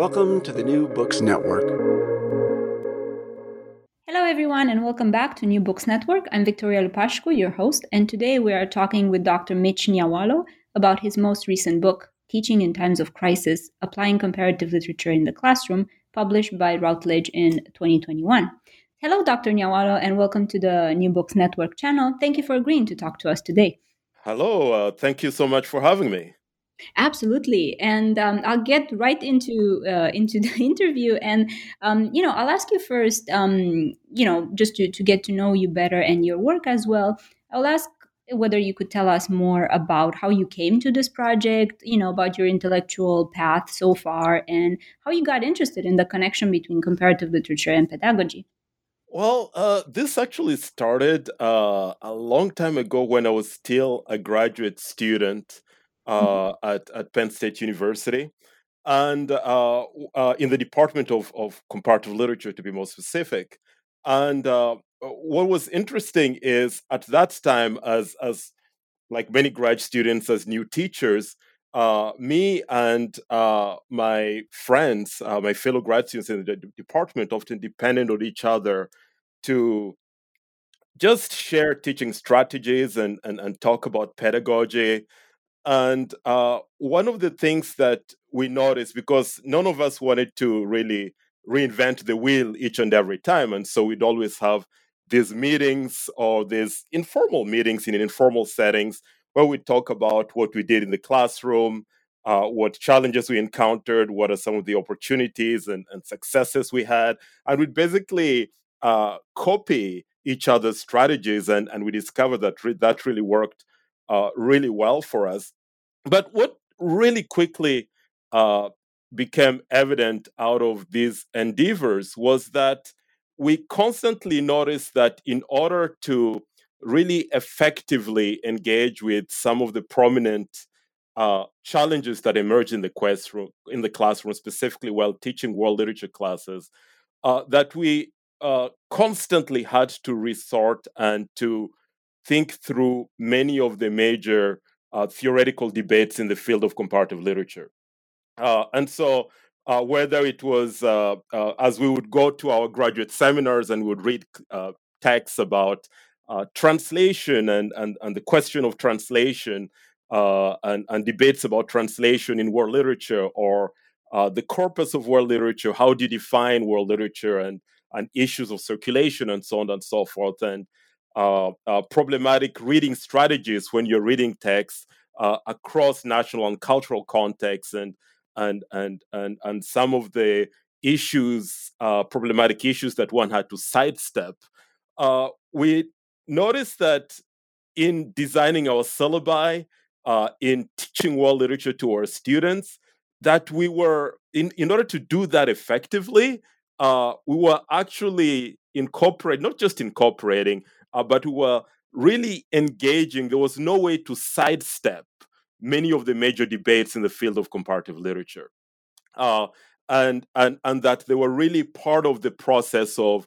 Welcome to the New Books Network. Hello, everyone, and welcome back to New Books Network. I'm Victoria Lupashko, your host, and today we are talking with Dr. Mitch Nyawalo about his most recent book, Teaching in Times of Crisis Applying Comparative Literature in the Classroom, published by Routledge in 2021. Hello, Dr. Nyawalo, and welcome to the New Books Network channel. Thank you for agreeing to talk to us today. Hello, uh, thank you so much for having me. Absolutely, and um, I'll get right into uh, into the interview, and um, you know, I'll ask you first, um, you know, just to to get to know you better and your work as well. I'll ask whether you could tell us more about how you came to this project, you know, about your intellectual path so far, and how you got interested in the connection between comparative literature and pedagogy. Well, uh, this actually started uh, a long time ago when I was still a graduate student uh, at, at Penn State University. And uh, uh, in the Department of, of Comparative Literature, to be more specific. And uh, what was interesting is at that time, as, as like many grad students, as new teachers, uh, me and uh, my friends, my fellow grad students in the department, often depended on each other to just share teaching strategies and, and, and talk about pedagogy and uh, one of the things that we noticed, because none of us wanted to really reinvent the wheel each and every time, and so we'd always have these meetings or these informal meetings in informal settings where we talk about what we did in the classroom, uh, what challenges we encountered, what are some of the opportunities and, and successes we had, and we'd basically uh, copy each other's strategies, and, and we discovered that re- that really worked uh, really well for us. But what really quickly uh, became evident out of these endeavors was that we constantly noticed that in order to really effectively engage with some of the prominent uh, challenges that emerge in the classroom, in the classroom, specifically while teaching world literature classes, uh, that we uh, constantly had to resort and to think through many of the major uh, theoretical debates in the field of comparative literature. Uh, and so, uh, whether it was uh, uh, as we would go to our graduate seminars and would read uh, texts about translation and, and, and the question of translation and, and debates about translation in world literature or the corpus of world literature, how do you define world literature and, and issues of circulation and so on and so forth. And uh, uh, problematic reading strategies when you're reading text uh, across national and cultural contexts and and and and and some of the issues uh, problematic issues that one had to sidestep. Uh, we noticed that in designing our syllabi uh, in teaching world literature to our students that we were in, in order to do that effectively we were actually incorporating not just incorporating uh, but we were really engaging. There was no way to sidestep many of the major debates in the field of comparative literature. uh, and and and that they were really part of the process of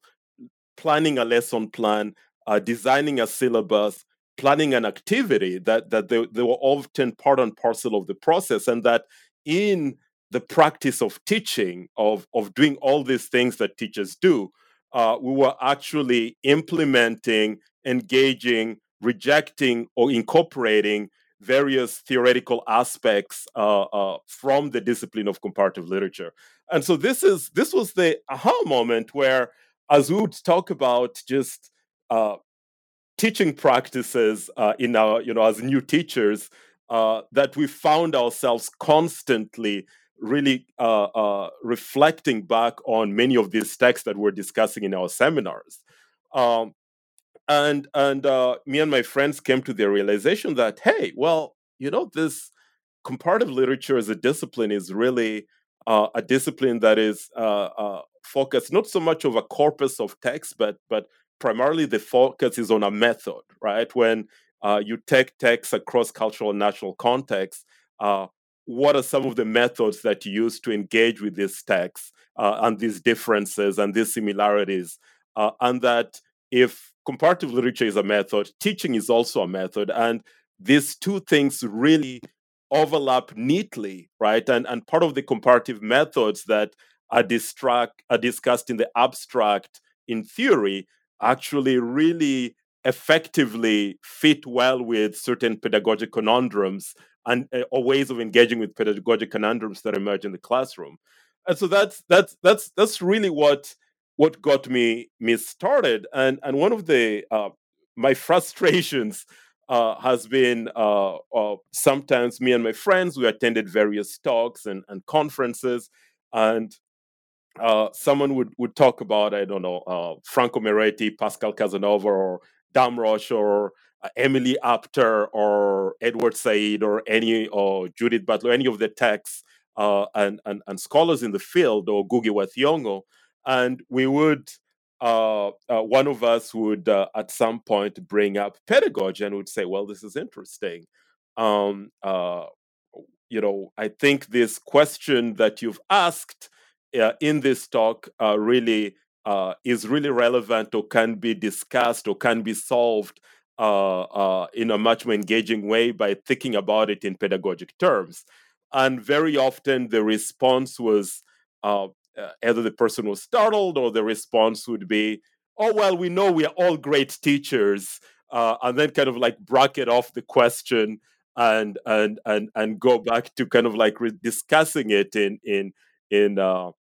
planning a lesson plan, uh, designing a syllabus, planning an activity. That that they, they were often part and parcel of the process, and that in the practice of teaching, of of doing all these things that teachers do, uh, we were actually implementing, engaging, rejecting, or incorporating various theoretical aspects uh, uh, from the discipline of comparative literature. And so this is this was the aha moment where, as we would talk about just uh, teaching practices uh, in our, you know, as new teachers, uh, that we found ourselves constantly really uh, reflecting back on many of these texts that we're discussing in our seminars. Um, and and uh, me and my friends came to the realization that hey well you know this comparative literature as a discipline is really uh, a discipline that is uh, uh focused not so much of a corpus of text but but primarily the focus is on a method right when uh, you take texts across cultural and national contexts uh, what are some of the methods that you use to engage with these texts uh, and these differences and these similarities uh, and that if comparative literature is a method, teaching is also a method. And these two things really overlap neatly, right? And, and part of the comparative methods that are, distract, are discussed in the abstract in theory actually really effectively fit well with certain pedagogic conundrums and uh, or ways of engaging with pedagogic conundrums that emerge in the classroom. And so that's that's that's that's really what what got me me started and and one of the uh, my frustrations uh, has been uh, uh, sometimes me and my friends we attended various talks and, and conferences and uh, someone would, would talk about i don't know uh, franco moretti pascal casanova or damrosch or emily apter or edward said or any or judith butler any of the texts and, and, and scholars in the field or Ngugi wa Thiong'o and we would uh, uh, one of us would uh, at some point bring up pedagogy and would say well this is interesting. Um, uh, you know i think this question that you've asked uh, in this talk uh, really is really relevant or can be discussed or can be solved in a much more engaging way by thinking about it in pedagogic terms and very often the response was uh, uh, either the person was startled or the response would be, oh, well, we know we are all great teachers. Uh, and then kind of like bracket off the question and and and and go back to kind of like re- discussing it in in in uh,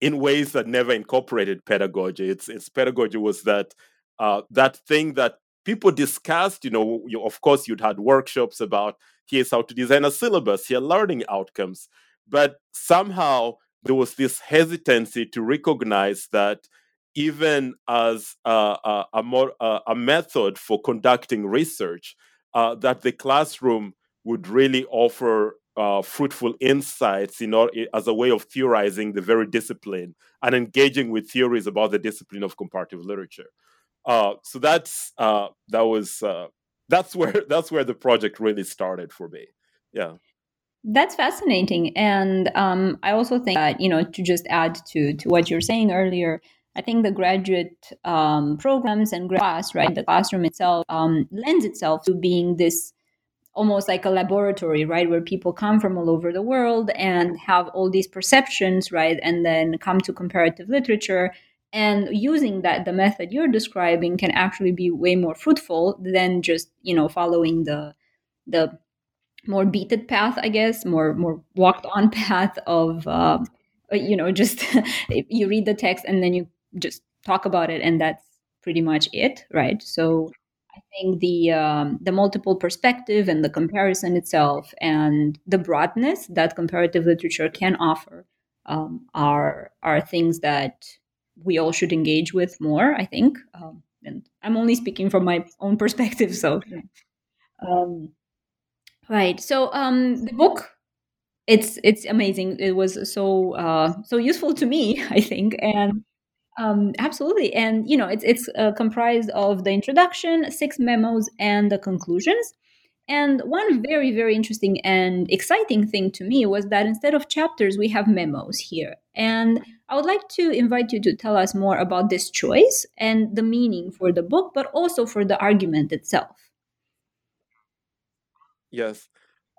in ways that never incorporated pedagogy. It's it's pedagogy was that uh, that thing that people discussed. You know, you, of course, you'd had workshops about here's how to design a syllabus, here learning outcomes, but somehow there was this hesitancy to recognize that even as a, a, more, a method for conducting research, uh, that the classroom would really offer uh, fruitful insights in order, as a way of theorizing the very discipline and engaging with theories about the discipline of comparative literature. Uh, so that's uh, that was uh, that's where that's where the project really started for me. Yeah. That's fascinating. And um, I also think that, you know, to just add to, to what you're saying earlier, I think the graduate um, programs and class, right, the classroom itself um, lends itself to being this almost like a laboratory, right, where people come from all over the world and have all these perceptions, right, and then come to comparative literature. And using that, the method you're describing can actually be way more fruitful than just, you know, following the the more beaten path, I guess, more more walked on path of uh, you know just you read the text and then you just talk about it and that's pretty much it, right? So I think the um, the multiple perspective and the comparison itself and the broadness that comparative literature can offer um, are are things that we all should engage with more. I think, um, and I'm only speaking from my own perspective, so. Um, Right. So um the book it's it's amazing. It was so uh so useful to me, I think. And um absolutely. And you know, it's it's uh, comprised of the introduction, six memos and the conclusions. And one very, very interesting and exciting thing to me was that instead of chapters, we have memos here. And I would like to invite you to tell us more about this choice and the meaning for the book, but also for the argument itself. Yes.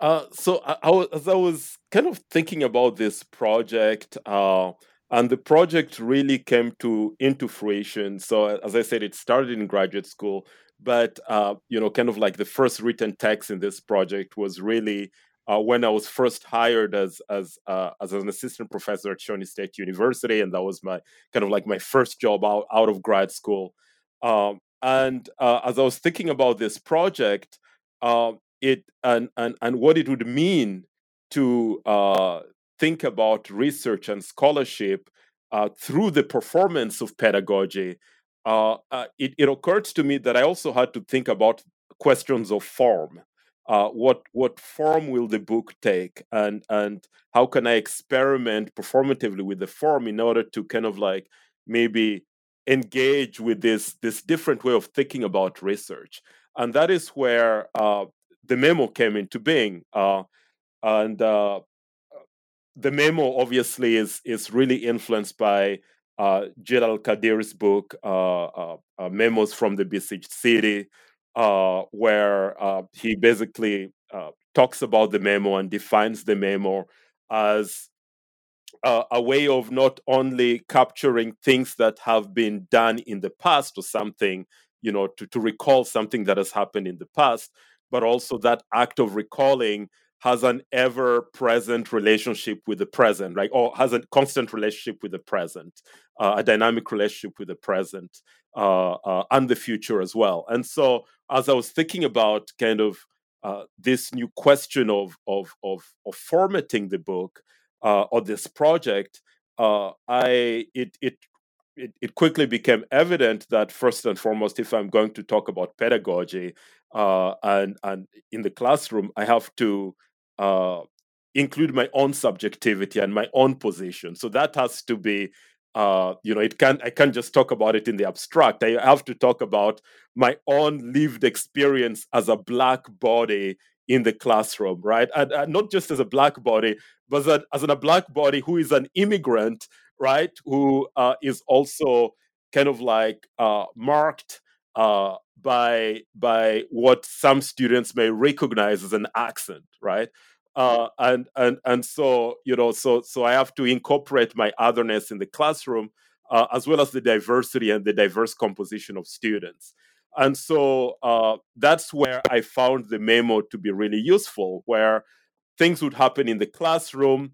Uh, so I, I was, as I was kind of thinking about this project, uh, and the project really came to into fruition. So as I said, it started in graduate school, but uh, you know, kind of like the first written text in this project was really uh, when I was first hired as as uh, as an assistant professor at Shawnee State University, and that was my kind of like my first job out out of grad school. Um, and uh, as I was thinking about this project, uh, it and and and what it would mean to uh, think about research and scholarship uh, through the performance of pedagogy, it, it occurred to me that I also had to think about questions of form. Uh, what what form will the book take? And and how can i experiment performatively with the form in order to kind of like maybe engage with this this different way of thinking about research? And that is where uh, the memo came into being uh, and uh, the memo obviously is is really influenced by uh, Al-Qadir's book, uh, uh, uh, Memos from the Besieged City, uh, where he basically talks about the memo and defines the memo as uh, a way of not only capturing things that have been done in the past or something, you know, to, to recall something that has happened in the past, but also that act of recalling has an ever present relationship with the present, right? Or has a constant relationship with the present, uh, a dynamic relationship with the present uh, uh, and the future as well. And so, as I was thinking about kind of uh, this new question of, of, of, of formatting the book uh, or this project, uh, I it, it it, it, quickly became evident that first and foremost, if I'm going to talk about pedagogy uh, and and in the classroom, I have to uh, include my own subjectivity and my own position. So that has to be, uh, you know, it can I can't just talk about it in the abstract. I have to talk about my own lived experience as a black body in the classroom, right? And, and not just as a black body, but as, a, as a black body who is an immigrant, right? Who uh, is also kind of like uh, marked uh, by by what some students may recognize as an accent, right? Uh, and and and so you know, so so I have to incorporate my otherness in the classroom, uh, as well as the diversity and the diverse composition of students. And so uh, that's where I found the memo to be really useful, where things would happen in the classroom,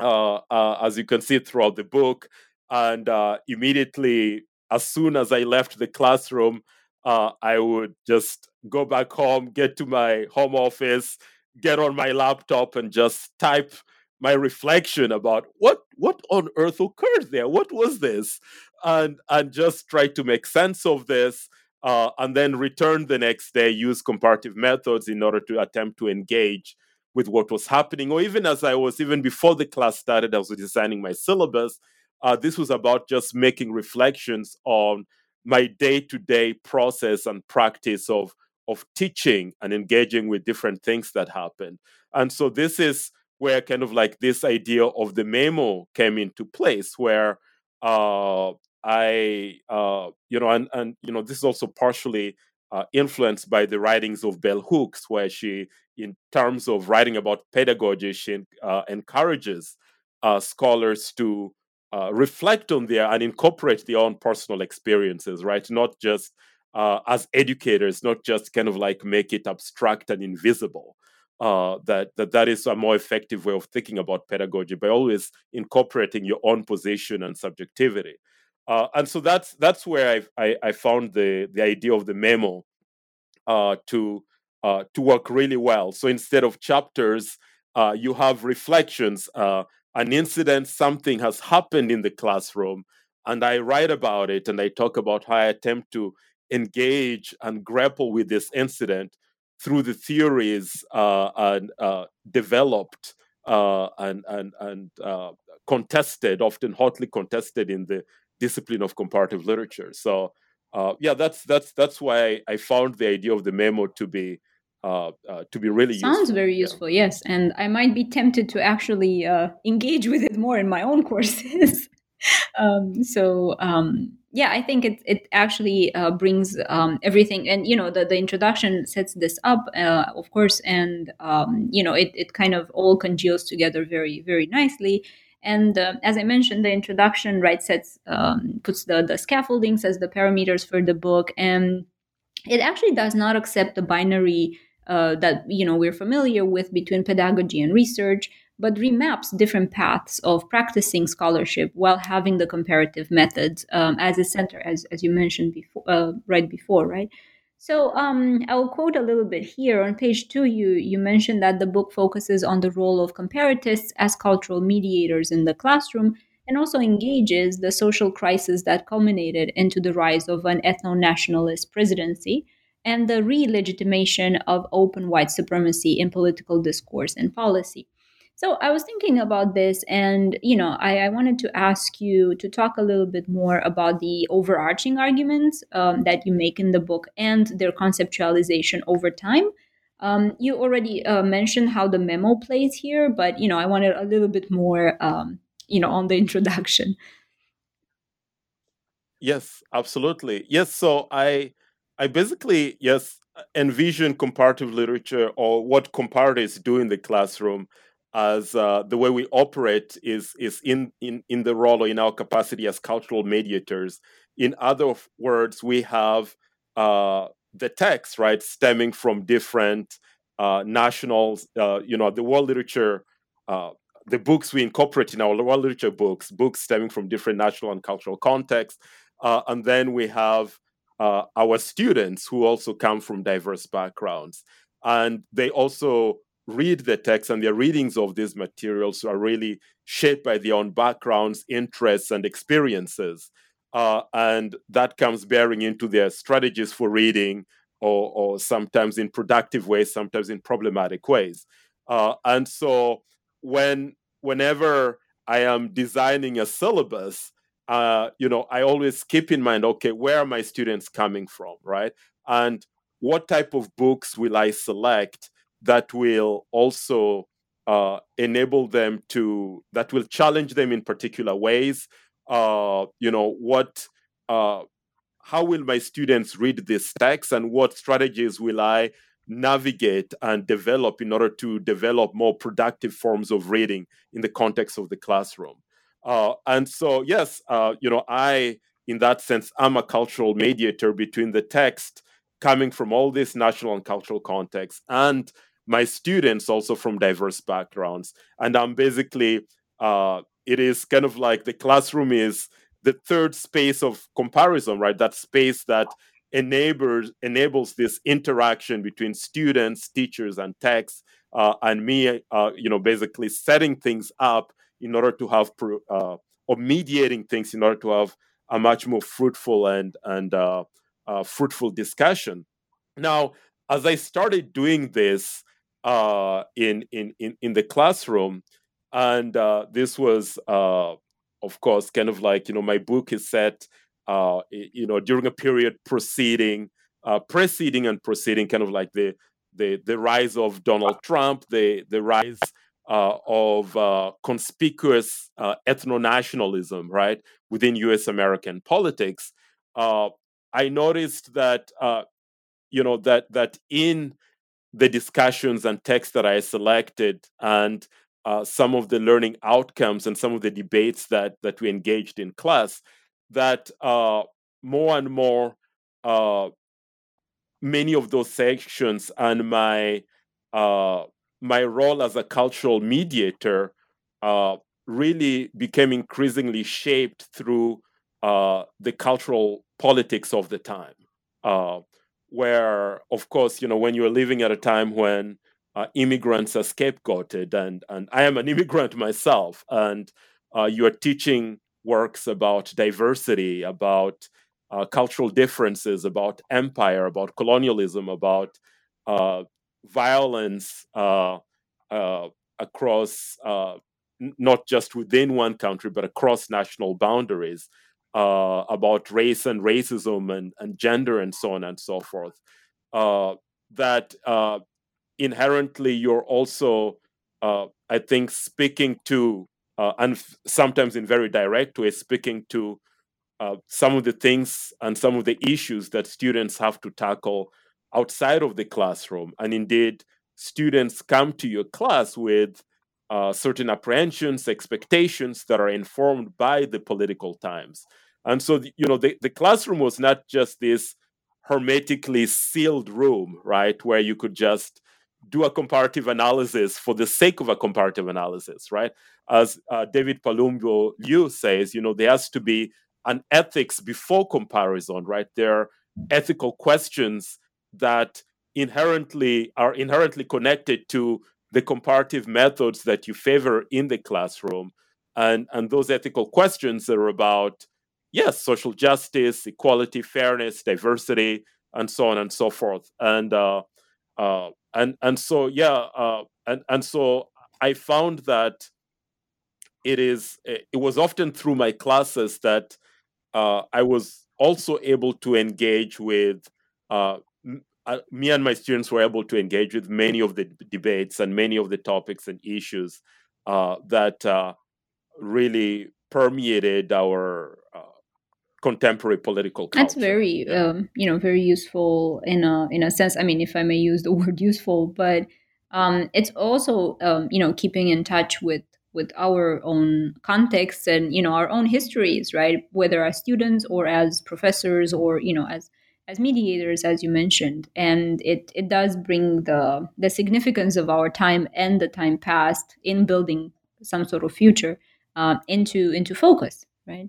uh, uh, as you can see throughout the book, and immediately as soon as I left the classroom, uh, I would just go back home, get to my home office, get on my laptop, and just type my reflection about what what on earth occurred there. What was this? And and just try to make sense of this. Uh, and then return the next day, use comparative methods in order to attempt to engage with what was happening. Or even as I was, even before the class started, I was designing my syllabus. Uh, this was about just making reflections on my day-to-day process and practice of of teaching and engaging with different things that happen and so this is where kind of like this idea of the memo came into place where uh, i uh, you know and and you know this is also partially uh, influenced by the writings of bell hooks where she in terms of writing about pedagogy she uh, encourages uh, scholars to uh, reflect on their and incorporate their own personal experiences, right? Not just uh, as educators, not just kind of like make it abstract and invisible. Uh, that that that is a more effective way of thinking about pedagogy by always incorporating your own position and subjectivity. Uh, and so that's that's where I, I, I found the the idea of the memo uh, to to work really well. So instead of chapters, you have reflections an incident, something has happened in the classroom, and I write about it and I talk about how I attempt to engage and grapple with this incident through the theories uh, and uh, developed uh, and and and uh, contested, often hotly contested in the discipline of comparative literature. So uh, yeah, that's that's that's why I found the idea of the memo to be uh, uh, to be really sounds useful. very useful. Yeah. Yes, and I might be tempted to actually uh, engage with it more in my own courses. um, so um, yeah, I think it it actually uh, brings um, everything, and you know the the introduction sets this up, uh, of course, and um, you know it it kind of all congeals together very very nicely. And uh, as I mentioned, the introduction right sets um, puts the the scaffolding, says the parameters for the book, and it actually does not accept the binary uh, that you know we're familiar with between pedagogy and research, but remaps different paths of practicing scholarship while having the comparative methods um, as a center, as as you mentioned before, uh, right before, right. So um, I will quote a little bit here on page two. You you mentioned that the book focuses on the role of comparatists as cultural mediators in the classroom, and also engages the social crisis that culminated into the rise of an ethno-nationalist presidency and the re-legitimation of open white supremacy in political discourse and policy. So I was thinking about this, and you know, I, I wanted to ask you to talk a little bit more about the overarching arguments um, that you make in the book and their conceptualization over time. Um, you already uh, mentioned how the memo plays here, but you know, I wanted a little bit more, um, you know, on the introduction. Yes, absolutely. Yes, so I I basically, yes, envision comparative literature or what comparatives do in the classroom as uh, the way we operate is is in, in in the role or in our capacity as cultural mediators. In other words, we have uh, the text right stemming from different uh, nationals. Uh, you know, the world literature, uh, the books we incorporate in our world literature books, books stemming from different national and cultural contexts, uh, and then we have uh, our students who also come from diverse backgrounds. And they also read the text, and their readings of these materials are really shaped by their own backgrounds, interests, and experiences. Uh, and that comes bearing into their strategies for reading, or, or sometimes in productive ways, sometimes in problematic ways. Uh, and so, when whenever I am designing a syllabus, uh, you know, I always keep in mind, okay, where are my students coming from, right? And what type of books will I select that will also uh, enable them to, that will challenge them in particular ways? Uh, you know, what, uh, how will my students read this text and what strategies will I navigate and develop in order to develop more productive forms of reading in the context of the classroom? Uh, and so, yes, uh, you know, I, in that sense, I'm a cultural mediator between the text coming from all these national and cultural contexts and my students also from diverse backgrounds. And I'm basically, uh, it is kind of like the classroom is the third space of comparison, right? That space that enables enables this interaction between students, teachers, and text, uh, and me, uh, you know, basically setting things up in order to have uh, or mediating things in order to have a much more fruitful and and uh, uh, fruitful discussion. Now, as I started doing this uh, in, in in in the classroom, and uh, this was, uh, of course, kind of like you know my book is set, you know, during a period preceding, preceding and proceeding, kind of like the the the rise of Donald Trump, the the rise uh, of uh, conspicuous uh, ethno nationalism, right, within US American politics, uh, I noticed that, uh, you know, that, that in the discussions and texts that I selected and uh, some of the learning outcomes and some of the debates that, that we engaged in class, that more and more many of those sections and my my role as a cultural mediator uh, really became increasingly shaped through uh, the cultural politics of the time. Uh, where, of course, you know, when you're living at a time when uh, immigrants are scapegoated, and and I am an immigrant myself, and uh, you are teaching works about diversity, about uh, cultural differences, about empire, about colonialism, about violence uh, uh, across uh, n- not just within one country but across national boundaries uh, about race and racism and, and gender and so on and so forth uh, that inherently you're also, I think, speaking to, and sometimes in very direct ways speaking to some of the things and some of the issues that students have to tackle outside of the classroom. And indeed, students come to your class with uh, certain apprehensions, expectations that are informed by the political times. And so, you know, the, the classroom was not just this hermetically sealed room, right, where you could just do a comparative analysis for the sake of a comparative analysis, right? As uh, David Palumbo Liu says, you know, there has to be an ethics before comparison, right? There are ethical questions that inherently are inherently connected to the comparative methods that you favor in the classroom. And and those ethical questions that are about yes social justice equality fairness diversity and so on and so forth. And uh, uh, and and so yeah uh, and and so i found that it is it was often through my classes that uh, i was also able to engage with uh, me and my students were able to engage with many of the debates and many of the topics and issues uh, that uh, really permeated our uh, contemporary political culture. That's very, um, you know, very useful in a in a sense. I mean, if I may use the word useful, but um, it's also, um, you know, keeping in touch with with our own contexts and you know our own histories, right? Whether as students or as professors or you know as as mediators, as you mentioned, and it it does bring the the significance of our time and the time past in building some sort of future uh, into into focus, right?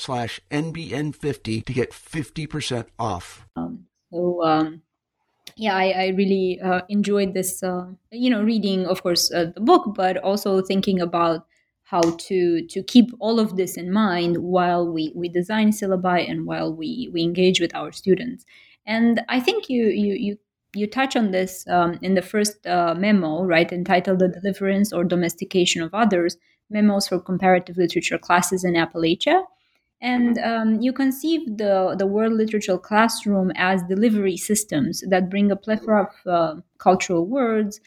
slash NBN50 to get 50% off. Um, so, um, yeah, I, I really uh, enjoyed this, uh, you know, reading, of course, uh, the book, but also thinking about how to to keep all of this in mind while we, we design syllabi and while we, we engage with our students. And I think you you you you touch on this um, in the first uh, memo, right, entitled "The Deliverance or Domestication of Others: Memos for Comparative Literature Classes in Appalachia." And um, you conceive the, the world literature classroom as delivery systems that bring a plethora of uh, cultural words,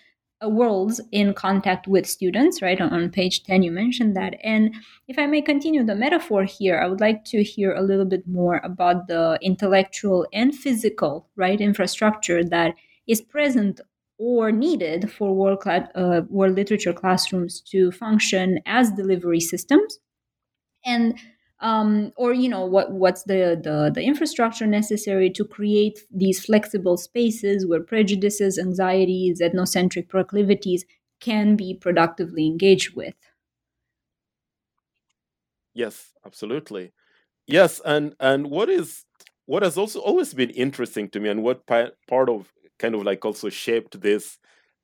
uh, worlds in contact with students, right? On, page 10, you mentioned that. And if I may continue the metaphor here, I would like to hear a little bit more about the intellectual and physical, right, infrastructure that is present or needed for world, class, uh, world literature classrooms to function as delivery systems. And um, or you know what what's the, the the infrastructure necessary to create these flexible spaces where prejudices anxieties ethnocentric proclivities can be productively engaged with? Yes absolutely. Yes and and what is what has also always been interesting to me and what part of kind of like also shaped this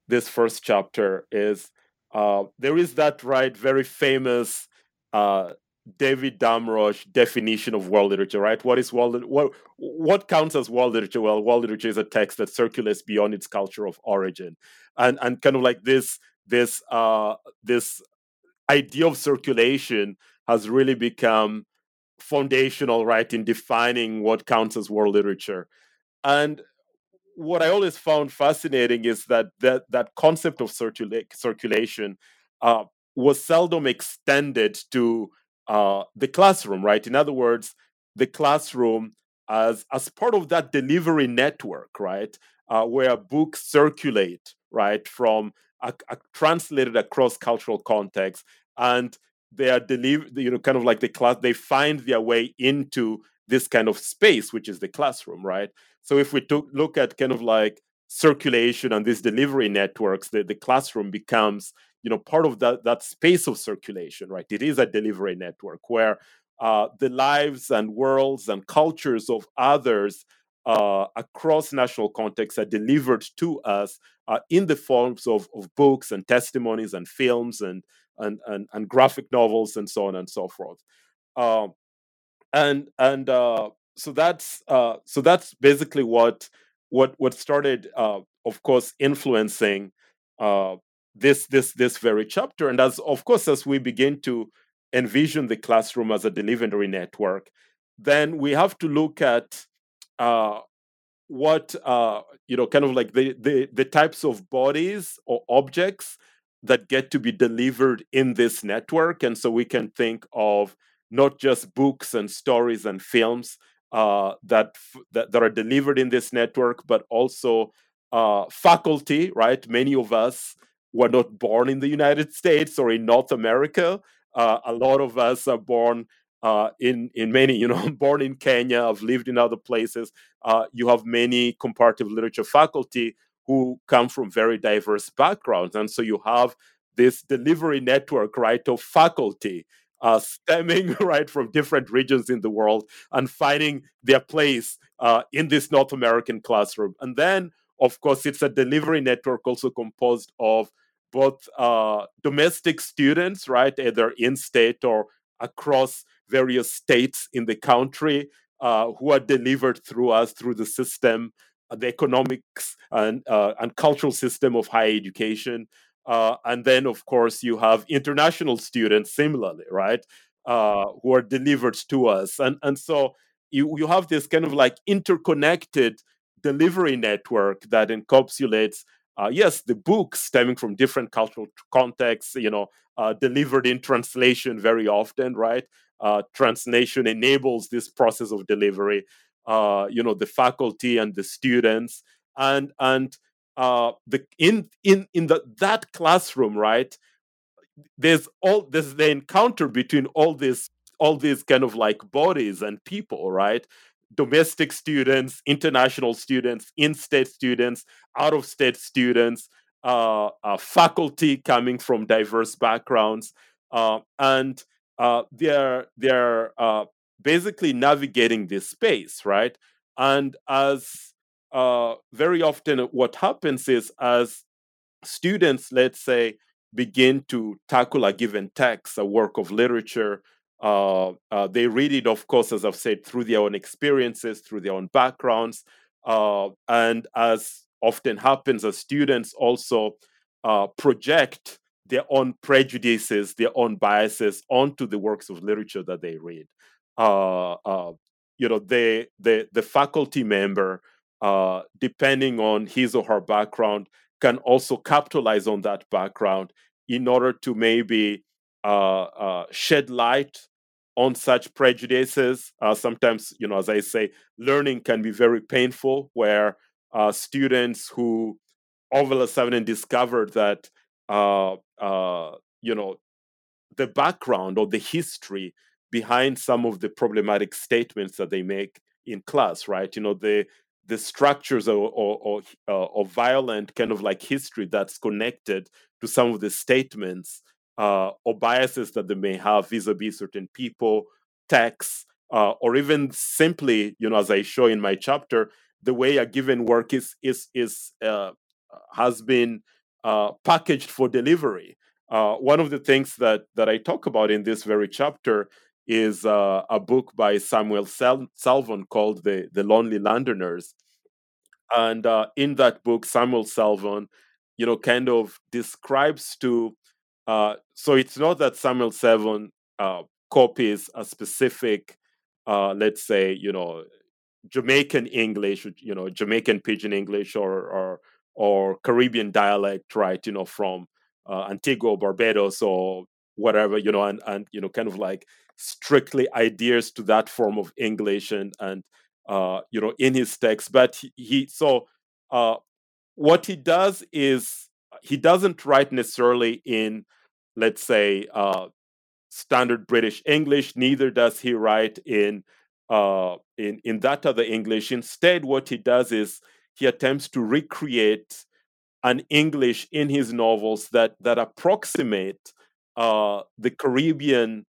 this first chapter is uh, there is that right very famous uh, David Damrosch definition of world literature, right? What is world what what counts as world literature? Well, world literature is a text that circulates beyond its culture of origin. And and kind of like this this uh this idea of circulation has really become foundational, right, in defining what counts as world literature. And what I always found fascinating is that that, that concept of circula- circulation uh, was seldom extended to uh, the classroom, right? In other words, the classroom as as part of that delivery network, right, uh, where books circulate, right, from are translated across cultural contexts, and they are delivered. You know, kind of like the class. They find their way into this kind of space, which is the classroom, right? So if we took, look at kind of like circulation and these delivery networks, the, the classroom becomes you know part of that that space of circulation, right? It is a delivery network where uh, the lives and worlds and cultures of others uh, across national contexts are delivered to us uh, in the forms of, of books and testimonies and films and, and, and, and graphic novels and so on and so forth. Um, and and uh, so that's uh, so that's basically what what what started, uh, of course, influencing this this this very chapter. And as of course, as we begin to envision the classroom as a delivery network, then we have to look at uh, what uh, you know, kind of like the, the the types of bodies or objects that get to be delivered in this network, and so we can think of not just books and stories and films uh, that, that that are delivered in this network, but also uh, faculty. Right, many of us were not born in the United States or in North America, uh, a lot of us are born uh, in in many, you know, born in Kenya. I've lived in other places. Uh, you have many comparative literature faculty who come from very diverse backgrounds, and so you have this delivery network, right, of faculty uh, stemming right from different regions in the world and finding their place uh, in this North American classroom. And then, of course, it's a delivery network also composed of both uh, domestic students, right, either in state or across various states in the country, uh, who are delivered through us through the system, uh, the economics and uh, and cultural system of higher education, uh, and then of course you have international students similarly, right, uh, who are delivered to us, and and so you you have this kind of like interconnected delivery network that encapsulates uh, yes, the books stemming from different cultural contexts, you know, uh, delivered in translation very often, right? Uh, translation enables this process of delivery. Uh, you know, the faculty and the students, and and uh, the in in in the that classroom, right? There's all there's the encounter between all these all these kind of like bodies and people, right? Domestic students, international students, in state students, out of state students, uh, uh, faculty coming from diverse backgrounds. Uh, and uh, they're, they're uh, basically navigating this space, right? And as uh, very often what happens is as students, let's say, begin to tackle a given text, a work of literature, uh, uh, they read it, of course, as I've said, through their own experiences, through their own backgrounds. Uh, and as often happens, as students also uh, project their own prejudices, their own biases onto the works of literature that they read. Uh, uh, you know, the, the faculty member, depending on his or her background, can also capitalize on that background in order to maybe uh, uh, shed light on such prejudices. Uh, sometimes, you know, as I say, learning can be very painful, where uh, students who all of a sudden discovered that, uh, uh, you know, the background or the history behind some of the problematic statements that they make in class, right? You know, the the structures or, or, or, uh, or violent kind of like history that's connected to some of the statements uh, or biases that they may have vis-a-vis certain people, texts, uh, or even simply, you know, as I show in my chapter, the way a given work is is is uh, has been uh, packaged for delivery. Uh, one of the things that that I talk about in this very chapter is uh, a book by Samuel Sal- Salvon called "The The Lonely Londoners," and in that book, Samuel Salvon, you know, kind of describes to uh, so it's not that Samuel Salvon uh, copies a specific, uh, let's say, you know, Jamaican English, you know, Jamaican Pidgin English or or or Caribbean dialect, right? You know, from uh, Antigua, Barbados, or whatever, you know, and and you know, kind of like strictly adheres to that form of English and and uh, you know in his text. But he, he so what he does is he doesn't write necessarily in, let's say, uh, standard British English. Neither does he write in uh, in in that other English. Instead, what he does is he attempts to recreate an English in his novels that that approximate uh, the Caribbean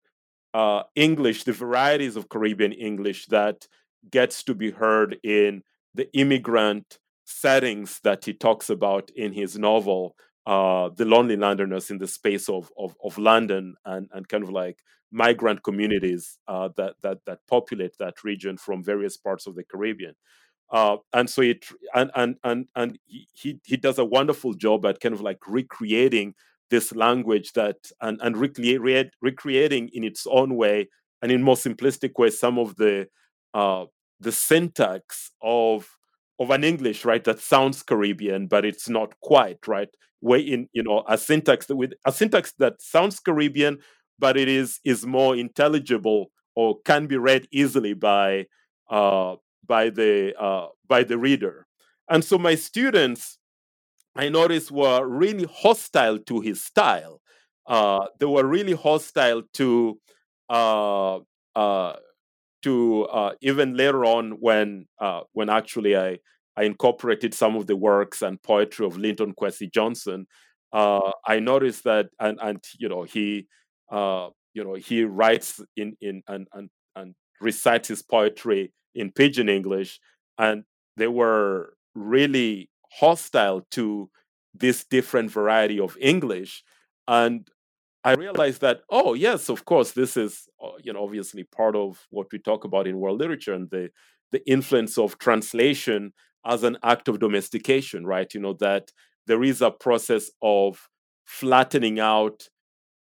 uh, English, the varieties of Caribbean English that gets to be heard in the immigrant settings that he talks about in his novel, uh, The Lonely Londoners in the Space of, of, of London and, and kind of like migrant communities uh, that, that, that populate that region from various parts of the Caribbean. Uh, and so it and and and and he he does a wonderful job at kind of like recreating this language that and and recreate, recreating in its own way and in more simplistic way some of the uh, the syntax of of an English, right, that sounds Caribbean, but it's not quite, right? Way in, you know, a syntax that with a syntax that sounds Caribbean, but it is is more intelligible or can be read easily by uh, by the uh, by the reader. And so my students, I noticed, were really hostile to his style. Uh, they were really hostile to uh, uh, to uh, even later on when uh, when actually I I incorporated some of the works and poetry of Linton Kwesi Johnson. Uh, I noticed that and and you know he uh, you know he writes in in and and and recites his poetry in pidgin English, and they were really hostile to this different variety of English. And I realized that, oh, yes, of course, this is, uh, you know, obviously part of what we talk about in world literature and the, the influence of translation as an act of domestication, right? You know, that there is a process of flattening out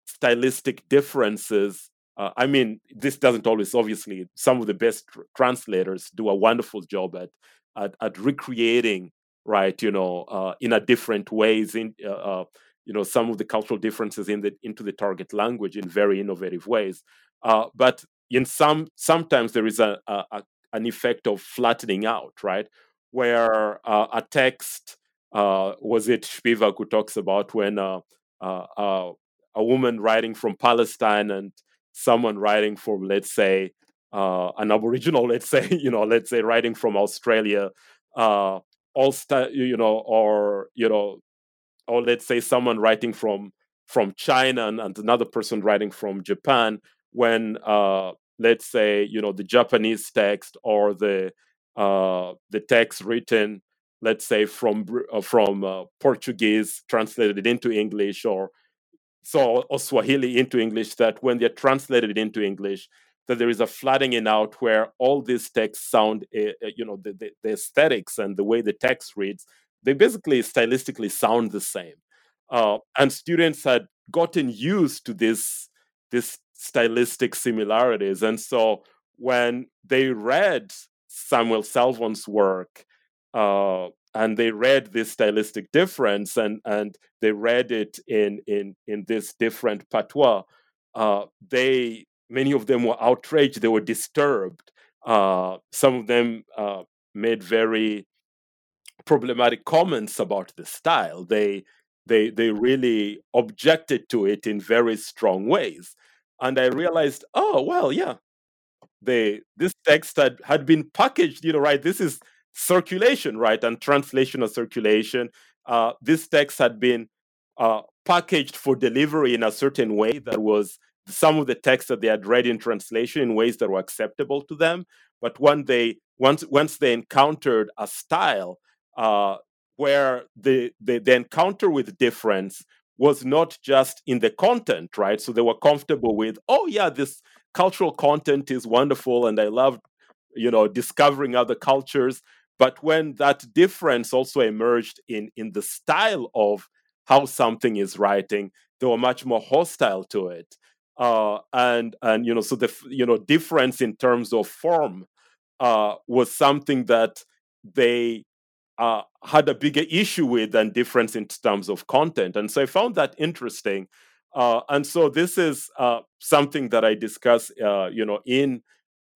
stylistic differences. Uh, I mean, this doesn't always, obviously, some of the best tr- translators do a wonderful job at, at, at recreating, right, you know, uh, in a different ways, in, uh, uh you know some of the cultural differences in the into the target language in very innovative ways uh, but in some sometimes there is a, a, an effect of flattening out right where uh, a text uh, was it Spivak who talks about when uh, uh, uh, a woman writing from Palestine and someone writing from let's say an aboriginal let's say you know let's say writing from Australia all st- you know or you know or let's say someone writing from from China and, and another person writing from Japan, when uh, let's say you know the Japanese text or the uh, the text written, let's say from uh, from uh, Portuguese translated into English or so or Swahili into English, that when they're translated into English, that there is a flattening out where all these texts sound, uh, you know, the, the, the aesthetics and the way the text reads they basically stylistically sound the same. Uh, and students had gotten used to this this stylistic similarities, and so when they read Samuel Selvon's work uh, and they read this stylistic difference, and and they read it in in in this different patois, uh, they many of them were outraged. They were disturbed. Uh, some of them uh, made very problematic comments about the style. They they they really objected to it in very strong ways. And I realized, oh well, yeah, this text had, had been packaged, you know, right? This is circulation, right? And translation circulation. Uh, this text had been uh, packaged for delivery in a certain way that was some of the texts that they had read in translation in ways that were acceptable to them. But when they once once they encountered a style uh, where the, the, the encounter with difference was not just in the content, right? So they were comfortable with, oh yeah, this cultural content is wonderful, and I love, you know, discovering other cultures. But when that difference also emerged in in the style of how something is writing, they were much more hostile to it. Uh, and and you know, so the you know difference in terms of form uh, was something that they uh, had a bigger issue with than difference in terms of content. And so I found that interesting. Uh, and so this is uh, something that I discuss, uh, you know, in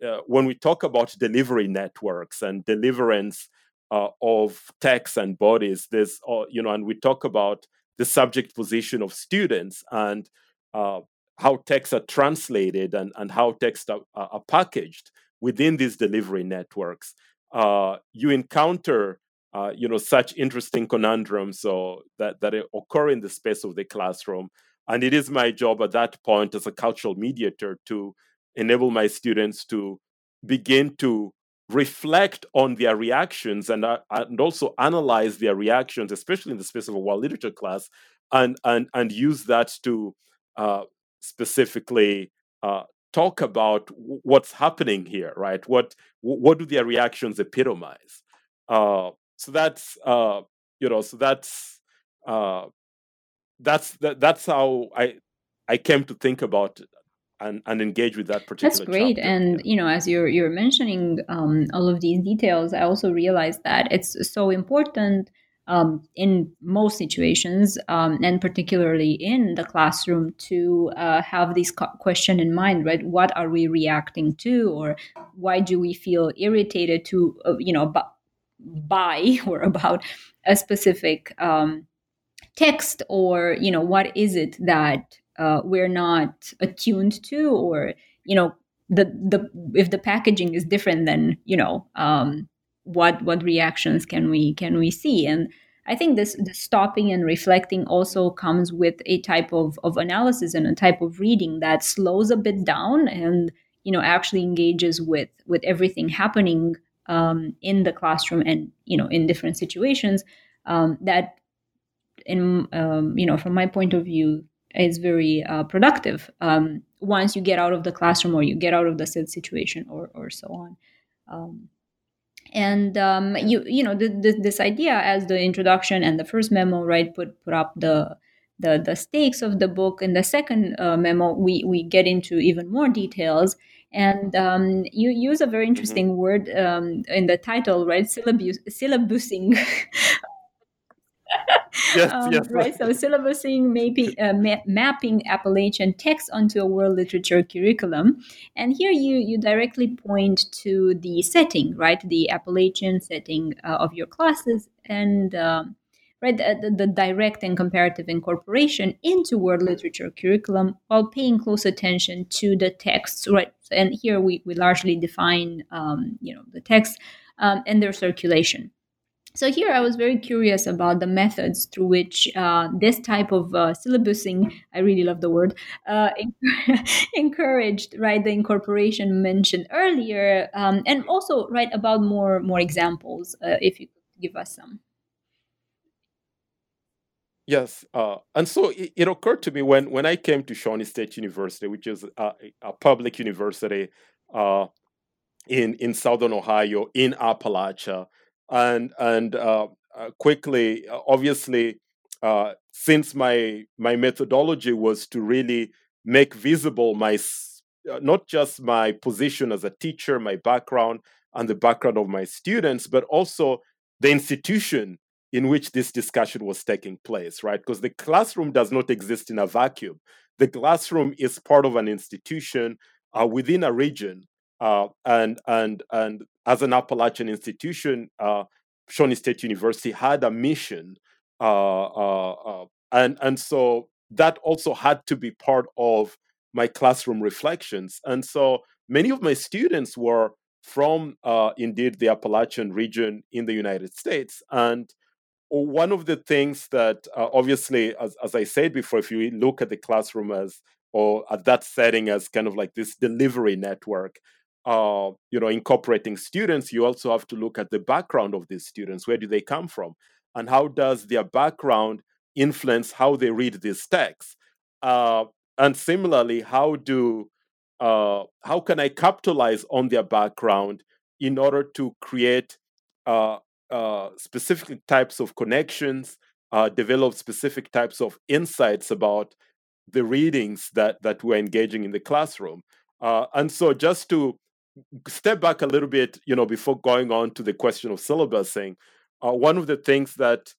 uh, when we talk about delivery networks and deliverance uh, of texts and bodies. There's, you know, and we talk about the subject position of students and uh, how texts are translated and, and how texts are, are packaged within these delivery networks, uh, you encounter uh, you know such interesting conundrums so that, that occur in the space of the classroom. And it is my job at that point as a cultural mediator to enable my students to begin to reflect on their reactions and, uh, and also analyze their reactions, especially in the space of a world literature class, and, and, and use that to uh, specifically uh, talk about what's happening here, right? What what do their reactions epitomize? Uh, so that's uh, you know, so that's uh, that's that, that's how I I came to think about and, and engage with that particular. That's great, chapter. and you know, as you're you're mentioning um, all of these details, I also realized that it's so important um, in most situations, um, and particularly in the classroom, to uh, have this question in mind, right? What are we reacting to, or why do we feel irritated to, uh, you know, by or about a specific um, text, or you know, what is it that uh, we're not attuned to, or you know, the the if the packaging is different, then you know. Um, what what reactions can we can we see and i think this the stopping and reflecting also comes with a type of, of analysis and a type of reading that slows a bit down and you know actually engages with with everything happening um, in the classroom and you know in different situations um, that in um, you know from my point of view is very uh, productive um, once you get out of the classroom or you get out of the said situation or or so on um, and um, you you know the, the, this idea as the introduction and the first memo right put put up the the the stakes of the book in the second uh, memo we we get into even more details and um, you use a very mm-hmm. interesting mm-hmm. word um, in the title right syllabus syllabusing yes, um, yes. Right. So syllabusing, maybe uh, ma- mapping Appalachian text onto a world literature curriculum, and here you you directly point to the setting, right? The Appalachian setting uh, of your classes, and um, right the, the, direct and comparative incorporation into world literature curriculum while paying close attention to the texts, right? And here we we largely define um, you know the text um, and their circulation. So here I was very curious about the methods through which uh, this type of uh, syllabusing, I really love the word, uh, encouraged, right, the incorporation mentioned earlier, um, and also, right, about more more examples, uh, if you could give us some. Yes, uh, and so it, it, occurred to me when when I came to Shawnee State University, which is a, a public university uh, in in southern Ohio in Appalachia and and uh, uh, quickly, uh, obviously, uh, since my my methodology was to really make visible my not just my position as a teacher, my background, and the background of my students, but also the institution in which this discussion was taking place, right? Because the classroom does not exist in a vacuum. The classroom is part of an institution uh, within a region, uh, and and and as an Appalachian institution, uh, Shawnee State University had a mission, uh, uh, uh, and and so that also had to be part of my classroom reflections. And so many of my students were from indeed the Appalachian region in the United States, and one of the things that uh, obviously, as, as I said before, if you look at the classroom as or at that setting as kind of like this delivery network, uh, you know, incorporating students, you also have to look at the background of these students. Where do they come from? And how does their background influence how they read these texts? Uh, and similarly, how do uh, how can I capitalize on their background in order to create uh, uh, specific types of connections, uh, develop specific types of insights about the readings that that we're engaging in the classroom? And so, just to step back a little bit, you know, before going on to the question of syllabusing, uh, one of the things that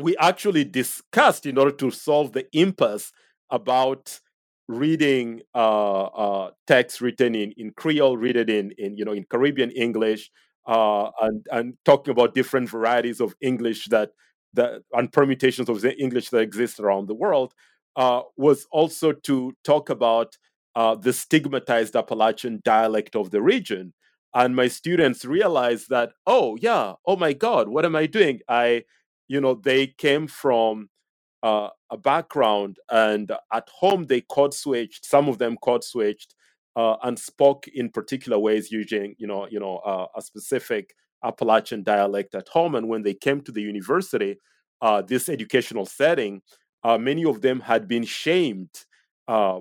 we actually discussed in order to solve the impasse about reading uh, uh, text written in, in Creole, written in, in you know in Caribbean English, uh, and and talking about different varieties of English that that and permutations of the English that exist around the world, uh, was also to talk about uh, the stigmatized Appalachian dialect of the region. And my students realized that, oh yeah, oh my God, what am I doing? I, you know, they came from uh, a background, and at home they code switched. Some of them code switched uh, and spoke in particular ways using, you know, you know, uh, a specific Appalachian dialect at home. And when they came to the university, uh, this educational setting, uh, many of them had been shamed. Uh,